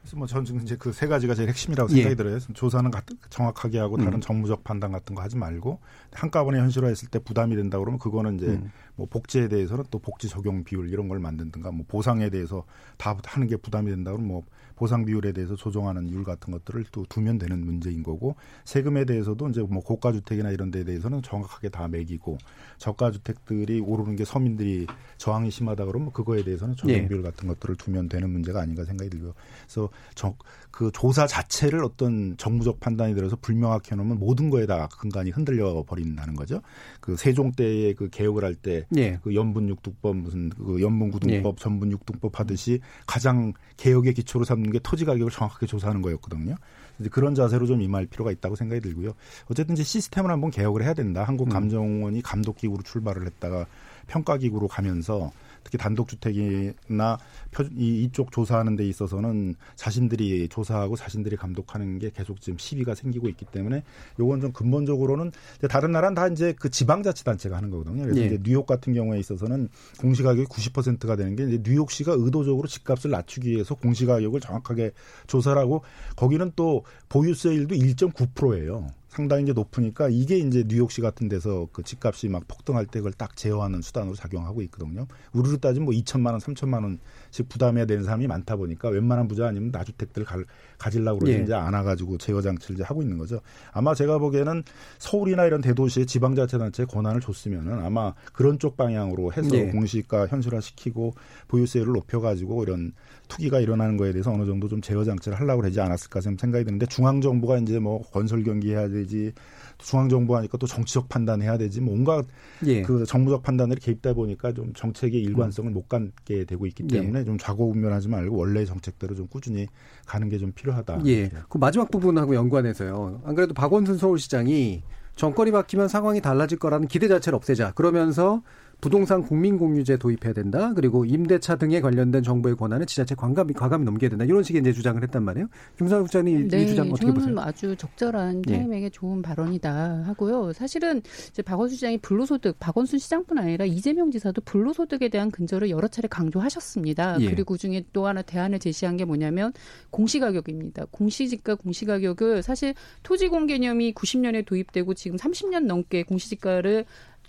그래서 뭐 저는 지금 이제 그 세 가지가 제일 핵심이라고 생각이 예. 들어요. 조사는 정확하게 하고 다른 음. 정무적 판단 같은 거 하지 말고 한꺼번에 현실화했을 때 부담이 된다 그러면 그거는 이제 음. 뭐 복지에 대해서는 또 복지 적용 비율 이런 걸 만든든가 뭐 보상에 대해서 다 하는 게 부담이 된다 그러면 뭐 보상 비율에 대해서 조정하는 율 같은 것들을 또 두면 되는 문제인 거고 세금에 대해서도 이제 뭐 고가 주택이나 이런 데에 대해서는 정확하게 다 매기고 저가 주택들이 오르는 게 서민들이 저항이 심하다 그러면 그거에 대해서는 적용 예. 비율 같은 것들을 두면 되는 문제가 아닌가 생각이 들고요. 그래서 저, 그 조사 자체를 어떤 정무적 판단이 들어서 불명확히 해놓으면 모든 거에 다 근간이 흔들려 버린다는 거죠. 그 세종 때의 그 개혁을 할 때그 예. 연분 육등법 무슨 그 연분 구등법 예. 전분 육등법 하듯이 가장 개혁의 기초로 삼는 게 토지 가격을 정확하게 조사하는 거였거든요. 이제 그런 자세로 좀 임할 필요가 있다고 생각이 들고요. 어쨌든 이제 시스템을 한번 개혁을 해야 된다. 음. 한국감정원이 감독기구로 출발을 했다가 평가기구로 가면서 특히 단독주택이나 이- 이쪽 조사하는 데 있어서는 자신들이 조사하고 자신들이 감독하는 게 계속 지금 시비가 생기고 있기 때문에 요건 좀 근본적으로는 다른 나라는 다 이제 그 지방자치단체가 하는 거거든요. 그래서 예. 이제 뉴욕 같은 경우에 있어서는 공시가격이 90%가 되는 게 이제 뉴욕시가 의도적으로 집값을 낮추기 위해서 공시가격을 정확하게 조사를 하고 거기는 또 보유세율도 1.9%예요. 상당히 이제 높으니까 이게 이제 뉴욕시 같은 데서 그 집값이 막 폭등할 때 그걸 딱 제어하는 수단으로 작용하고 있거든요. 우리로 따지면 뭐 2천만 원, 3천만 원씩 부담해야 되는 사람이 많다 보니까 웬만한 부자 아니면 나주택들 갈, 가지려고 그러지 예. 이제 안 와가지고 제어 장치를 이제 하고 있는 거죠. 아마 제가 보기에는 서울이나 이런 대도시의 지방자치단체에 권한을 줬으면은 아마 그런 쪽 방향으로 해서 예. 공시가 현실화시키고 보유세율을 높여 가지고 이런 투기가 일어나는 거에 대해서 어느 정도 좀 제어 장치를 하려고 그러지 않았을까 좀 생각이 드는데 중앙 정부가 이제 뭐 건설 경기 해야 되지 중앙 정부 하니까 또 정치적 판단해야 되지 뭐 온갖 예. 그 정무적 판단들이 개입다 보니까 좀 정책의 일관성을 못 갖게 되고 있기 예. 때문에 좀 좌고우면하지 말고 원래의 정책대로 좀 꾸준히 가는 게 좀 필요하다. 예. 그 마지막 부분하고 연관해서요. 안 그래도 박원순 서울시장이 정권이 바뀌면 상황이 달라질 거라는 기대 자체를 없애자. 그러면서 부동산 국민공유제 도입해야 된다. 그리고 임대차 등에 관련된 정부의 권한을 지자체 과감히, 과감히 넘겨야 된다. 이런 식의 이제 주장을 했단 말이에요. 김상욱 국장님 이- 이 주장 어떻게 네, 저는 보세요? 아주 적절한 예. 타이밍에 좋은 발언이다 하고요. 사실은 이제 박원순 시장이 불로소득, 박원순 시장뿐 아니라 이재명 지사도 불로소득에 대한 근절을 여러 차례 강조하셨습니다. 예. 그리고 그중에 또 하나 대안을 제시한 게 뭐냐면 공시가격입니다. 공시지가 공시가격을 사실 토지공 개념이 90년에 도입되고 지금 30년 넘게 공시지가를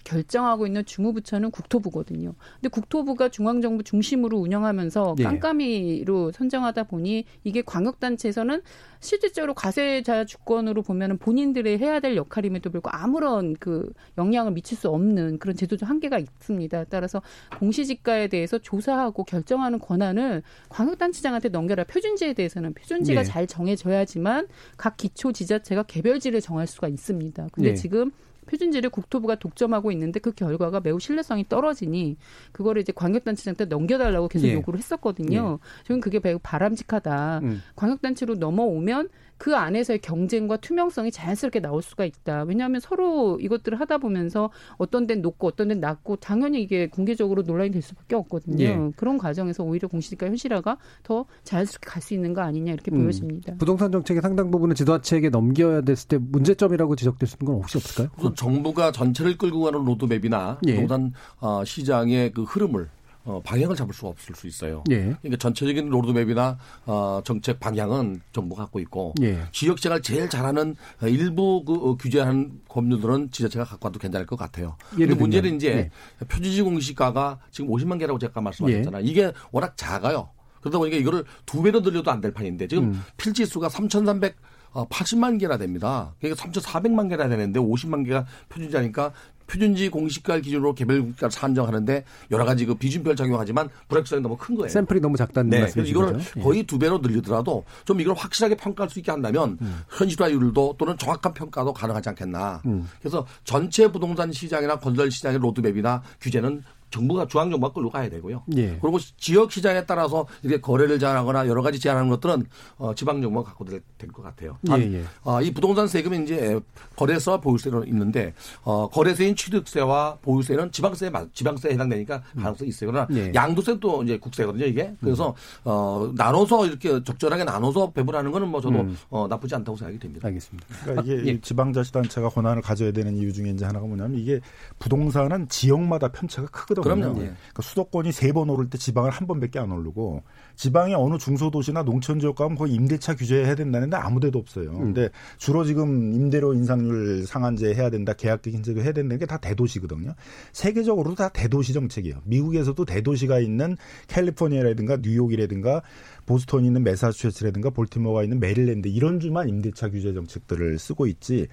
결정하고 있는 주무부처는 국토부거든요. 근데 국토부가 중앙정부 중심으로 운영하면서 예. 깜깜이로 선정하다 보니 이게 광역단체에서는 실질적으로 과세자 주권으로 보면은 본인들의 해야 될 역할임에도 불구하고 아무런 그 영향을 미칠 수 없는 그런 제도적 한계가 있습니다. 따라서 공시지가에 대해서 조사하고 결정하는 권한을 광역단체장한테 넘겨라. 표준지에 대해서는 표준지가 예. 잘 정해져야지만 각 기초 지자체가 개별지를 정할 수가 있습니다. 근데 예. 지금 표준지를 국토부가 독점하고 있는데 그 결과가 매우 신뢰성이 떨어지니 그거를 이제 광역단체장한테 넘겨달라고 계속 예. 요구를 했었거든요. 저는 그게 매우 바람직하다. 음. 광역단체로 넘어오면 그 안에서의 경쟁과 투명성이 자연스럽게 나올 수가 있다. 왜냐하면 서로 이것들을 하다 보면서 어떤 데는 높고 어떤 데는 낮고 당연히 이게 공개적으로 논란이 될 수밖에 없거든요. 예. 그런 과정에서 오히려 공시지가 현실화가 더 자연스럽게 갈 수 있는 거 아니냐 이렇게 음. 보여집니다. 부동산 정책의 상당 부분은 지도자체에게 넘겨야 됐을 때 문제점이라고 지적될 수 있는 건 혹시 없을까요? 우선 정부가 전체를 끌고 가는 로드맵이나 예. 부동산 어, 시장의 그 흐름을 어, 방향을 잡을 수가 없을 수 있어요. 예. 그러니까 전체적인 로드맵이나 어, 정책 방향은 정부가 갖고 있고 예. 지역재가를 제일 잘하는 어, 일부 그 어, 규제하는 법률들은 지자체가 갖고 와도 괜찮을 것 같아요. 근데 문제는 이제 예. 표준지 공시가가 지금 50만 개라고 제가 말씀하셨잖아요. 이게 워낙 작아요. 그러다 보니까 이거를 두 배로 늘려도 안 될 판인데 지금 음. 필지 수가 3,300 어, 80만 개나 됩니다. 그러니까 3,400만 개나 되는데 50만 개가 표준자니까 표준지 공시가 기준으로 개별 국가를 산정하는데 여러 가지 그 비준표를 적용하지만 불확실성이 너무 큰 거예요. 샘플이 너무 작다는 네, 이거를 거죠? 예. 거의 두 배로 늘리더라도 좀 이걸 확실하게 평가할 수 있게 한다면 음. 현실화율도 또는 정확한 평가도 가능하지 않겠나. 음. 그래서 전체 부동산 시장이나 건설 시장의 로드맵이나 규제는 정부가 중앙 정부가 끌고 가야 되고요. 예. 그리고 지역 시장에 따라서 이렇게 거래를 제한하거나 여러 가지 제한하는 것들은 어, 지방 정부가 갖고 될 것 같아요. 단, 예, 예. 어, 이 부동산 세금이 이제 거래세와 보유세로 있는데 어, 거래세인 취득세와 보유세는 지방세에 맞- 지방세에 해당되니까 가능성이 있어요. 그러나 예. 양도세도 이제 국세거든요, 이게. 그래서 어, 나눠서 이렇게 적절하게 나눠서 배분하는 거는 뭐 저도 음. 어, 나쁘지 않다고 생각이 됩니다. 알겠습니다. 그러니까 이게 예. 이 지방자치단체가 권한을 가져야 되는 이유 중에 이제 하나가 뭐냐면 이게 부동산은 지역마다 편차가 크거든요. 그럼요. 예. 그러니까 수도권이 세 번 오를 때 지방을 한 번밖에 안 오르고 지방의 어느 중소도시나 농촌 지역 가면 거의 임대차 규제해야 된다는데 아무 데도 없어요. 음. 근데 주로 지금 임대료 인상률 상한제 해야 된다, 계약직 인제도 해야 된다는 게 다 대도시거든요. 세계적으로도 다 대도시 정책이에요. 미국에서도 대도시가 있는 캘리포니아라든가 뉴욕이라든가 보스턴이 있는 매사추세츠라든가 볼티모어가 있는 메릴랜드 이런 주만 임대차 규제 정책들을 쓰고 있지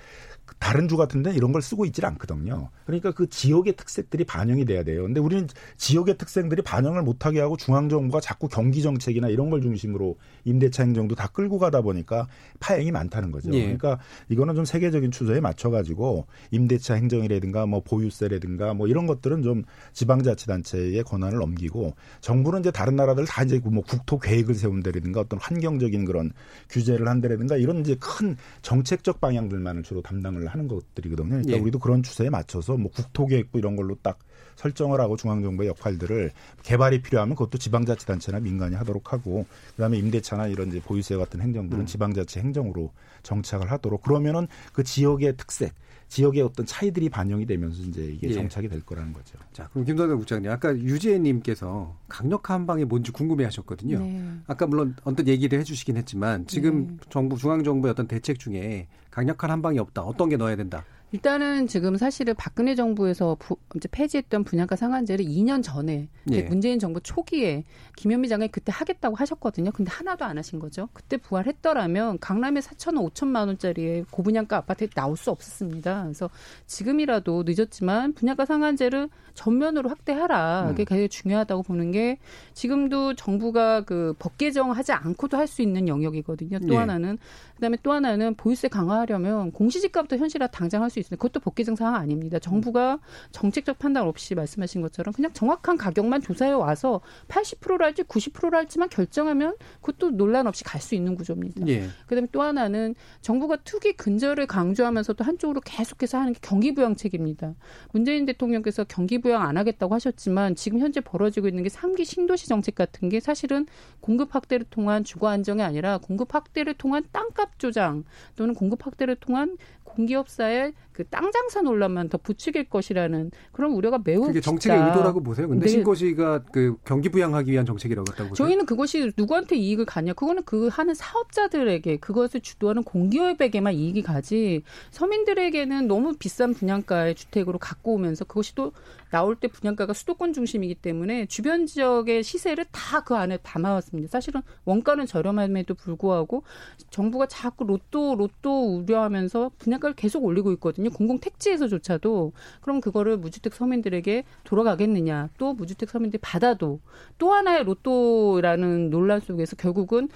다른 주 같은 데는 이런 걸 쓰고 있질 않거든요. 그러니까 그 지역의 특색들이 반영이 돼야 돼요. 근데 우리는 지역의 특색들이 반영을 못하게 하고 중앙정부가 자꾸 경기 정책이나 이런 걸 중심으로 임대차 행정도 다 끌고 가다 보니까 파행이 많다는 거죠. 예. 그러니까 이거는 좀 세계적인 추세에 맞춰가지고 임대차 행정이라든가 뭐 보유세라든가 뭐 이런 것들은 좀 지방자치단체의 권한을 넘기고 정부는 이제 다른 나라들 다 이제 뭐 국토 계획을 세운다라든가 어떤 환경적인 그런 규제를 한다라든가 이런 이제 큰 정책적 방향들만을 주로 담당을 하는 것들이거든요. 그러니까 예. 우리도 그런 추세에 맞춰서 뭐 국토계획부 이런 걸로 딱 설정을 하고 중앙정부의 역할들을 개발이 필요하면 그것도 지방자치단체나 민간이 하도록 하고 그다음에 임대차나 이런 이제 보유세 같은 행정들은 음. 지방자치 행정으로 정착을 하도록 그러면은 그 지역의 특색, 지역의 어떤 차이들이 반영이 되면서 이제 이게 예. 정착이 될 거라는 거죠. 자, 그럼 김선영 국장님, 아까 유지혜님께서 강력한 한방이 뭔지 궁금해하셨거든요. 네. 아까 물론 언뜻 얘기를 해주시긴 했지만 지금 정부 중앙 정부의 어떤 대책 중에 강력한 한 방이 없다. 어떤 게 넣어야 된다. 일단은 지금 사실은 박근혜 정부에서 부, 이제 폐지했던 분양가 상한제를 2년 전에 예. 문재인 정부 초기에 김현미 장관이 그때 하겠다고 하셨거든요. 근데 하나도 안 하신 거죠. 그때 부활했더라면 강남에 4천 원, 5천만 원짜리의 고분양가 아파트에 나올 수 없었습니다. 그래서 지금이라도 늦었지만 분양가 상한제를 전면으로 확대하라. 그게 굉장히 중요하다고 보는 게 지금도 정부가 그 법 개정하지 않고도 할 수 있는 영역이거든요. 또 예. 하나는 그다음에 또 하나는 보유세 강화하려면 공시지가부터 현실화 당장 할 수 있 습니다. 그것도 법 개정 사항 아닙니다. 정부가 정책적 판단 없이 말씀하신 것처럼 그냥 정확한 가격만 조사해 와서 80%랄지 90%랄지만 결정하면 그것도 논란 없이 갈 수 있는 구조입니다. 예. 그다음에 또 하나는 정부가 투기 근절을 강조하면서도 한쪽으로 계속해서 하는 게 경기 부양책입니다. 문재인 대통령께서 경기 부양 안 하겠다고 하셨지만 지금 현재 벌어지고 있는 게 3기 신도시 정책 같은 게 사실은 공급 확대를 통한 주거 안정이 아니라 공급 확대를 통한 땅값 조장 또는 공급 확대를 통한 공기업사의 그 땅 장사 논란만 더 부추길 것이라는 그런 우려가 매우 그게 정책의 깊다. 의도라고 보세요. 근데 네. 신고시가 그 경기 부양하기 위한 정책이라고 했다고 보세요. 저희는 그것이 누구한테 이익을 가냐? 그거는 그 하는 사업자들에게 그것을 주도하는 공기업에게만 이익이 가지 서민들에게는 너무 비싼 분양가의 주택으로 갖고 오면서 그것이 또 나올 때 분양가가 수도권 중심이기 때문에 주변 지역의 시세를 다 그 안에 담아왔습니다. 사실은 원가는 저렴함에도 불구하고 정부가 자꾸 로또 로또 우려하면서 분양가를 계속 올리고 있거든요. 공공 택지에서조차도 그럼 그거를 무주택 서민들에게 돌아가겠느냐? 또 무주택 서민들이 받아도 또 하나의 로또라는 논란 속에서 결국은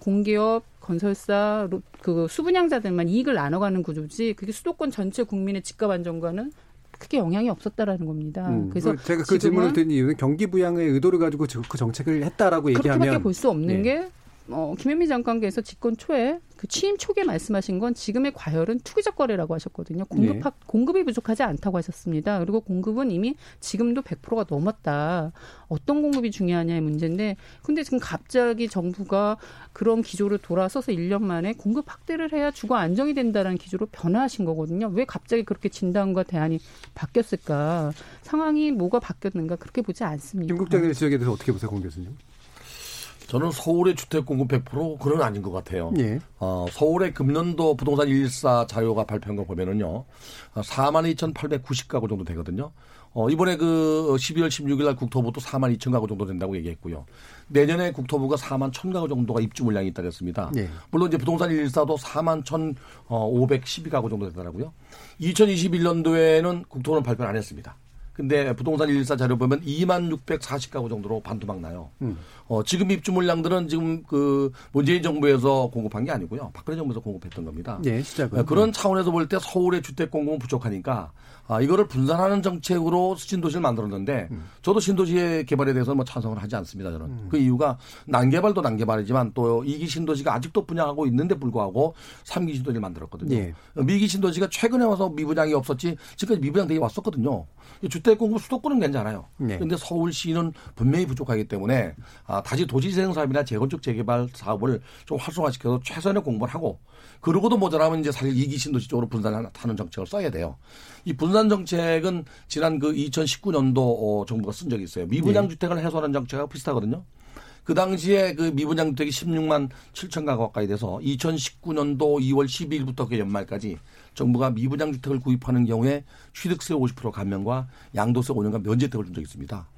공기업, 건설사, 로- 그 수분양자들만 이익을 나눠가는 구조지 그게 수도권 전체 국민의 집값 안정과는 크게 영향이 없었다라는 겁니다. 음, 그래서 그 제가 그 질문을 드린 이유는 경기 부양의 의도를 가지고 저- 그 정책을 했다라고 얘기하면 그렇게밖에 볼 수 없는 예. 게 어, 김현미 장관께서 집권 초에 그 취임 초기에 말씀하신 건 지금의 과열은 투기적 거래라고 하셨거든요. 공급 예. 하, 공급이 부족하지 않다고 하셨습니다. 그리고 공급은 이미 지금도 100%가 넘었다. 어떤 공급이 중요하냐의 문제인데 근데 지금 갑자기 정부가 그런 기조로 돌아서서 1년 만에 공급 확대를 해야 주거 안정이 된다는 기조로 변화하신 거거든요. 왜 갑자기 그렇게 진단과 대안이 바뀌었을까? 상황이 뭐가 바뀌었는가 그렇게 보지 않습니다. 김국장의 지적에 대해서 어떻게 보세요, 공 교수님? 저는 서울의 주택 공급 100% 그건 아닌 것 같아요. 예. 어, 서울의 금년도 부동산 114 자료가 발표한 거 보면은요, 어, 4만 2,890가구 정도 되거든요. 어, 이번에 그 12월 16일 날 국토부 또 4만 2천 가구 정도 된다고 얘기했고요. 내년에 국토부가 4만 1천 가구 정도가 입주 물량이 있다고 했습니다. 예. 물론 이제 부동산 114도 4만 1,512가구 정도 되더라고요. 2021년도에는 국토부는 발표를 안 했습니다. 근데 부동산 114 자료 보면 2만 640가구 정도로 반토막 나요. 음. 어, 지금 입주 물량들은 지금 그 문재인 정부에서 공급한 게 아니고요. 박근혜 정부에서 공급했던 겁니다. 예, 시작은. 어, 그런 차원에서 볼 때 서울의 주택 공급은 부족하니까 아, 이거를 분산하는 정책으로 신도시를 만들었는데 저도 신도시의 개발에 대해서 뭐 찬성을 하지 않습니다. 저는 그 이유가 난개발도 난개발이지만 또 이기 신도시가 아직도 분양하고 있는데 불구하고 삼기 신도시를 만들었거든요. 예. 어, 미기 신도시가 최근에 와서 미분양이 없었지 지금까지 미분양 되게 왔었거든요. 이 주택 공급 수도권은 괜찮아요. 네. 그런데 서울시는 분명히 부족하기 때문에 아, 다시 도시재생 사업이나 재건축 재개발 사업을 좀 활성화시켜서 최선의 공부를 하고 그러고도 모자라면 이제 사실 이기 신도시 쪽으로 분산하는 정책을 써야 돼요. 이 분산 정책은 지난 그 2019년도 어, 정부가 쓴 적이 있어요. 미분양 네. 주택을 해소하는 정책하고 비슷하거든요. 그 당시에 그 미분양 주택이 16만 7천 가구 가까이 돼서 2019년도 2월 12일부터 그 연말까지 정부가 미분양 주택을 구입하는 경우에 취득세 50% 감면과 양도세 5년간 면제택을 준 적이 있습니다.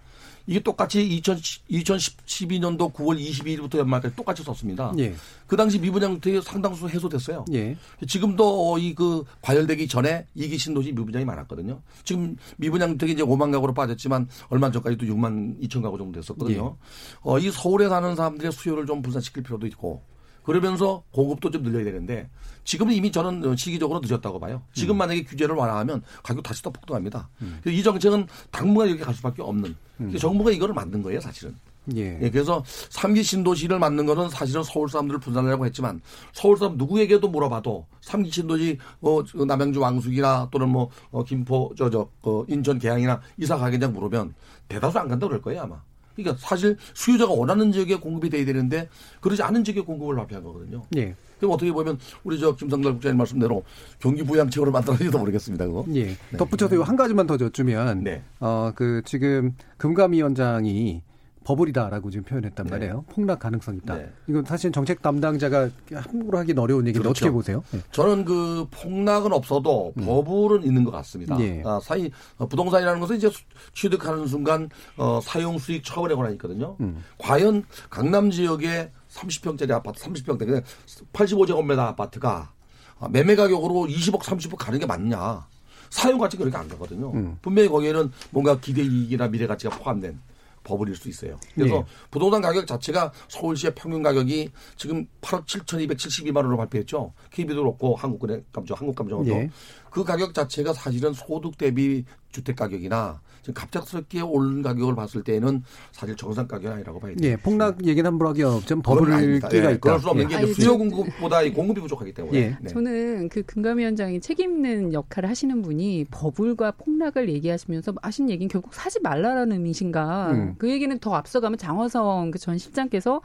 이게 똑같이 2010, 2012년도 9월 22일부터 연말까지 똑같이 썼습니다. 예. 그 당시 미분양 주택이 상당수 해소됐어요. 예. 지금도 이 그 과열되기 전에 이기 신도시 미분양이 많았거든요. 지금 미분양 주택이 이제 5만 가구로 빠졌지만 얼마 전까지 도 6만 2천 가구 정도 됐었거든요. 어, 이 서울에 사는 사람들의 수요를 좀 분산시킬 필요도 있고 그러면서 공급도 좀 늘려야 되는데 지금은 이미 저는 시기적으로 늦었다고 봐요. 지금 음. 만약에 규제를 완화하면 가격 다시 또 폭등합니다. 그래서 이 정책은 당분간 이렇게 갈 수밖에 없는. 그래서 정부가 이거를 만든 거예요, 사실은. 음. 예. 예, 그래서 삼기 신도시를 만든 거는 사실은 서울 사람들을 분산하려고 했지만 서울 사람 누구에게도 물어봐도 삼기 신도시 어, 저 남양주 왕숙이나 또는 뭐 어, 김포 저저 어, 인천 계양이나 이사 가게장 물으면 대다수 안 간다고 그럴 거예요 아마. 그러니까 사실 수요자가 원하는 지역에 공급이 돼야 되는데 그러지 않은 지역에 공급을 합의한 거거든요. 예. 그럼 어떻게 보면 우리 저 김성달 국장님 말씀대로 경기 부양책으로 만들어질지도 모르겠습니다. 그거. 예. 덧붙여서 요한 가지만 더 여쭈면 네. 어그 지금 금감위원장이 버블이다라고 지금 표현했단 네. 말이에요. 폭락 가능성 있다. 네. 이건 사실 정책 담당자가 함부로 하긴 어려운 얘기인데 그렇죠. 어떻게 보세요? 예. 저는 그 폭락은 없어도 버블은 있는 것 같습니다. 음. 예. 아, 사이 어, 부동산이라는 것은 이제 수- 취득하는 순간 어, 사용 수익 처벌에 관한 있거든요. 음. 과연 강남 지역에 30평짜리 아파트, 30평대 그냥 85제곱미터 아파트가 아, 매매 가격으로 20억, 30억 가는 게 맞냐? 사용 가치가 그렇게 안 가거든요. 음. 분명히 거기에는 뭔가 기대 이익이나 미래 가치가 포함된 버블일 수 있어요. 그래서 예. 부동산 가격 자체가 서울시의 평균 가격이 지금 8억 7,272만 원으로 발표했죠. KB도 그렇고 한국은행 감정, 한국감정원도 예. 그 가격 자체가 사실은 소득 대비 주택 가격이나 지금 갑작스럽게 오른 가격을 봤을 때는 사실 정상 가격이 아니라고 봐야 돼요. 예, 폭락 얘기는 함부로 하기 없지만 버블. 끼가 예, 있다. 그럴 수 없는 예. 게 수요 저- 공급보다 이 공급이 부족하기 때문에. 예. 네. 저는 그 금감위원장이 책임 있는 역할을 하시는 분이 버블과 폭락을 얘기하시면서 하신 얘기는 결국 사지 말라라는 의미신가. 음. 그 얘기는 더 앞서가면 장화성 그 전 실장께서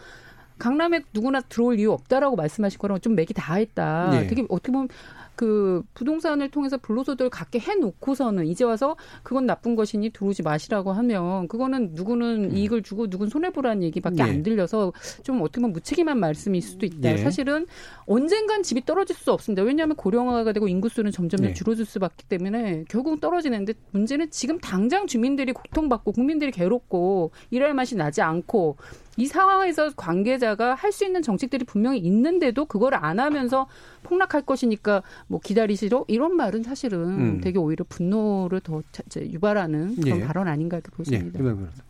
강남에 누구나 들어올 이유 없다라고 말씀하신 거랑 좀 맥이 다 했다. 예. 되게 어떻게 보면 그 부동산을 통해서 불로소득을 갖게 해놓고서는 이제 와서 그건 나쁜 것이니 들어오지 마시라고 하면 그거는 누구는 음. 이익을 주고 누군 손해 보라는 얘기밖에 예. 안 들려서 좀 어떻게 보면 무책임한 말씀일 수도 있다. 예. 사실은 언젠간 집이 떨어질 수 없습니다. 왜냐하면 고령화가 되고 인구수는 점점 예. 줄어들 수밖에 때문에 결국 떨어지는데 문제는 지금 당장 주민들이 고통받고 국민들이 괴롭고 일할 맛이 나지 않고 이 상황에서 관계자가 할 수 있는 정책들이 분명히 있는데도 그걸 안 하면서 폭락할 것이니까 뭐 기다리시로 이런 말은 사실은 음. 되게 오히려 분노를 더 유발하는 그런 예. 발언 아닌가 이렇게 보십니다.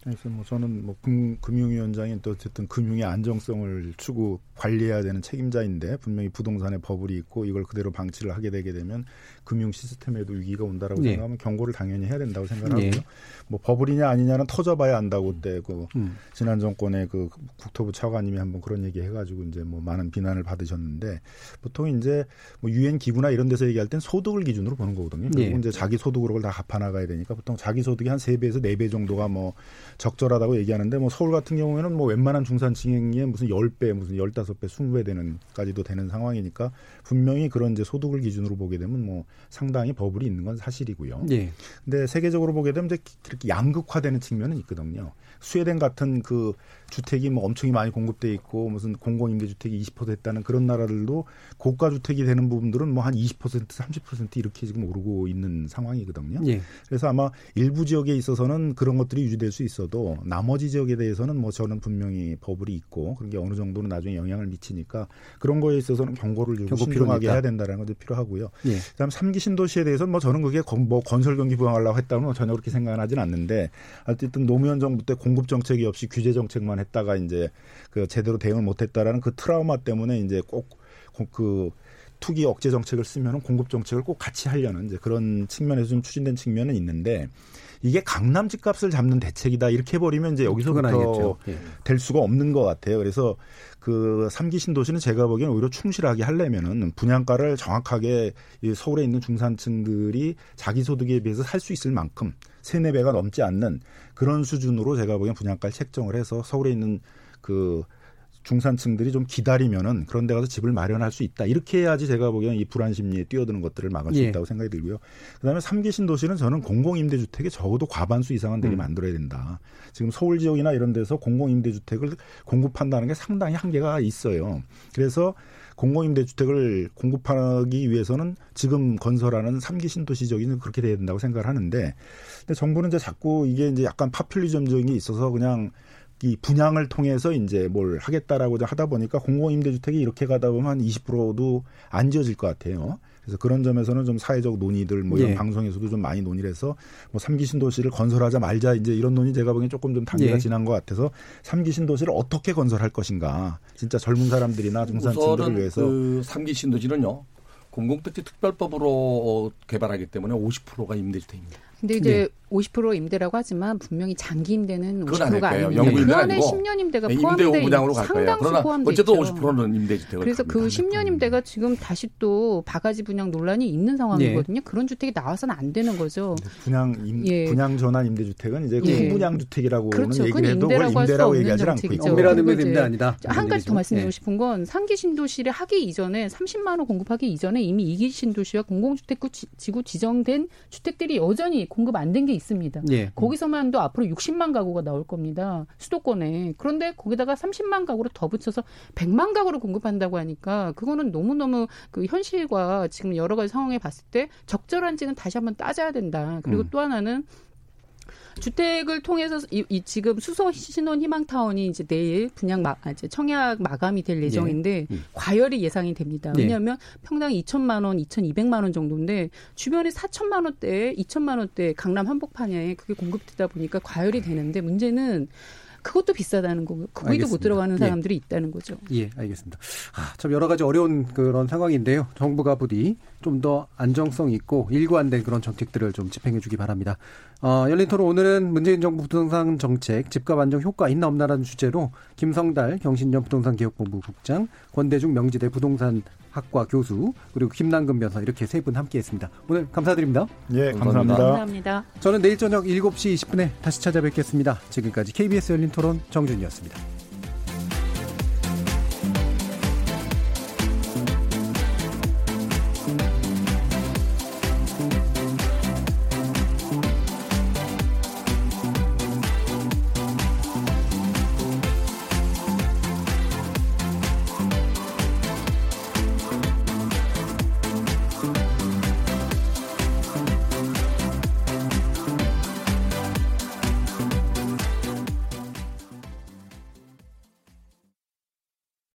그래서 뭐 저는 뭐 금, 금융위원장인 또 어쨌든 금융의 안정성을 추구 관리해야 되는 책임자인데 분명히 부동산에 버블이 있고 이걸 그대로 방치를 하게 되게 되면 금융 시스템에도 위기가 온다라고 예. 생각하면 경고를 당연히 해야 된다고 생각하고요. 예. 뭐 버블이냐 아니냐는 터져봐야 안다고 그때 그 음. 지난 정권의 그 국토부 차관님이 한번 그런 얘기 해가지고 이제 뭐 많은 비난을 받으셨는데 보통 이제 뭐 유엔 기구나 이런 데서 얘기할 땐 소득을 기준으로 보는 거거든요. 그리고 예. 이제 자기 소득으로 그걸 다 갚아 나가야 되니까 보통 자기 소득이 한 세 배에서 네 배 정도가 뭐 적절하다고 얘기하는데 뭐 서울 같은 경우에는 뭐 웬만한 중산층의 무슨 10배, 무슨 15배, 20배 되는까지도 되는 상황이니까 분명히 그런 이제 소득을 기준으로 보게 되면 뭐 상당히 버블이 있는 건 사실이고요. 예. 근데 세계적으로 보게 되면 이제 그렇게 양극화되는 측면은 있거든요. 스웨덴 같은 그 주택이 뭐 엄청 많이 공급돼 있고 무슨 공공 임대 주택이 20% 했다는 그런 나라들도 고가 주택이 되는 부분들은 뭐 한 20% 30% 이렇게 지금 오르고 있는 상황이거든요. 예. 그래서 아마 일부 지역에 있어서는 그런 것들이 유지될 수 있어도 나머지 지역에 대해서는 뭐 저는 분명히 버블이 있고 그런 게 어느 정도는 나중에 영향을 미치니까 그런 거에 있어서는 경고를 주고 경고 신중하게 필요하니까. 해야 된다는 것도 필요하고요. 예. 그다음 삼기 신도시에 대해서는 뭐 저는 그게 건- 뭐 건설 경기 부양하려고 했다면 뭐 전혀 그렇게 생각은 하진 않는데 어쨌든 노무현 정부 때 공급 정책이 없이 규제 정책만 했다가 이제 그 제대로 대응을 못 했다라는 그 트라우마 때문에 이제 꼭그 투기 억제 정책을 쓰면은 공급 정책을 꼭 같이 하려는 이제 그런 측면에서 좀 추진된 측면은 있는데 이게 강남 집값을 잡는 대책이다 이렇게 해버리면 이제 여기서부터. 예. 될 수가 없는 것 같아요. 그래서 그 삼기 신도시는 제가 보기엔 오히려 충실하게 하려면은 분양가를 정확하게 이 서울에 있는 중산층들이 자기 소득에 비해서 살 수 있을 만큼 세네 배가 넘지 않는 그런 수준으로 제가 보기엔 분양가를 책정을 해서 서울에 있는 그 중산층들이 좀 기다리면은 그런 데 가서 집을 마련할 수 있다. 이렇게 해야지 제가 보기엔 이 불안 심리에 뛰어드는 것들을 막을 수 예. 있다고 생각이 들고요. 그다음에 삼기 신도시는 저는 공공 임대 주택에 적어도 과반수 이상은 되게 음. 만들어야 된다. 지금 서울 지역이나 이런 데서 공공 임대 주택을 공급한다는 게 상당히 한계가 있어요. 그래서 공공임대주택을 공급하기 위해서는 지금 건설하는 삼기 신도시 지역이 그렇게 돼야 된다고 생각을 하는데, 근데 정부는 이제 자꾸 이게 이제 약간 파퓰리즘적인 게 있어서 그냥 이 분양을 통해서 이제 뭘 하겠다라고 하다 보니까 공공 임대주택이 이렇게 가다 보면 한 20%도 안 지어질 것 같아요. 그래서 그런 점에서는 좀 사회적 논의들 뭐 이런 예. 방송에서도 좀 많이 논의를 해서 뭐 삼기 신도시를 건설하자 말자 이제 이런 논의 제가 보기엔 조금 좀 단계가 예. 지난 것 같아서 삼기 신도시를 어떻게 건설할 것인가 진짜 젊은 사람들이나 중산층들을 위해서 그 삼기 신도시는요 공공택지 특별법으로 개발하기 때문에 50%가 임대주택입니다. 근데 이제 50% 임대라고 하지만 분명히 장기 임대는 그건 아닐 50%가 거예요. 아닙니다. 영구 그 안에 아니고 10년 임대가 네, 포함되어 임대 있는 분양으로 갈 거예요. 상당수 그러나 포함되어 어쨌든 있죠. 50%는 임대주택을 그래서 그 10년 임대가 지금 다시 또 바가지 분양 논란이 있는 상황이거든요. 그런 주택이 나와서는 안 되는 거죠. 분양 임, 예. 분양 전환 임대 주택은 이제 예. 후분양 주택이라고는 그렇죠. 얘기를 해도 임대라고 할수 임대라고 없는 얘기하지 않고 엄밀한 의미의 임대 아니다. 한 가지 더. 말씀드리고 예. 싶은 건 상기 신도시를 하기 이전에 30만 원 공급하기 이전에 이미 이기 신도시와 공공주택구 지- 지구 지정된 주택들이 여전히 공급 안 된 게 있 습니다. 예. 거기서만도 앞으로 60만 가구가 나올 겁니다. 수도권에. 그런데 거기다가 30만 가구를 더 붙여서 100만 가구를 공급한다고 하니까 그거는 너무너무 그 현실과 지금 여러 가지 상황에 봤을 때 적절한지는 다시 한번 따져야 된다. 그리고 음. 또 하나는 주택을 통해서 이, 이 지금 수소 신혼 희망 타운이 이제 내일 분양 마, 아, 이제 청약 마감이 될 예정인데 음. 과열이 예상이 됩니다. 네. 왜냐하면 평당 2천만 원, 2,200만 원 정도인데 주변에 4천만 원대, 2천만 원대 강남 한복판에 그게 공급되다 보니까 과열이 되는데 문제는 그것도 비싸다는 거고 거기도. 못 들어가는 예. 사람들이 있다는 거죠. 예, 알겠습니다. 아, 참 여러 가지 어려운 그런 상황인데요. 정부가 부디 좀 더 안정성 있고 일관된 그런 정책들을 좀 집행해 주기 바랍니다. 어, 열린 토론 오늘은 문재인 정부 부동산 정책 집값 안정 효과 있나 없나라는 주제로 김성달 경신년 부동산 기업본부 국장, 권대중 명지대 부동산 학과 교수, 그리고 김남근 변호사 이렇게 세 분 함께 했습니다. 오늘 감사드립니다. 예, 감사합니다. 감사합니다. 저는 내일 저녁 7시 20분에 다시 찾아뵙겠습니다. 지금까지 KBS 열린 토론 정준이었습니다.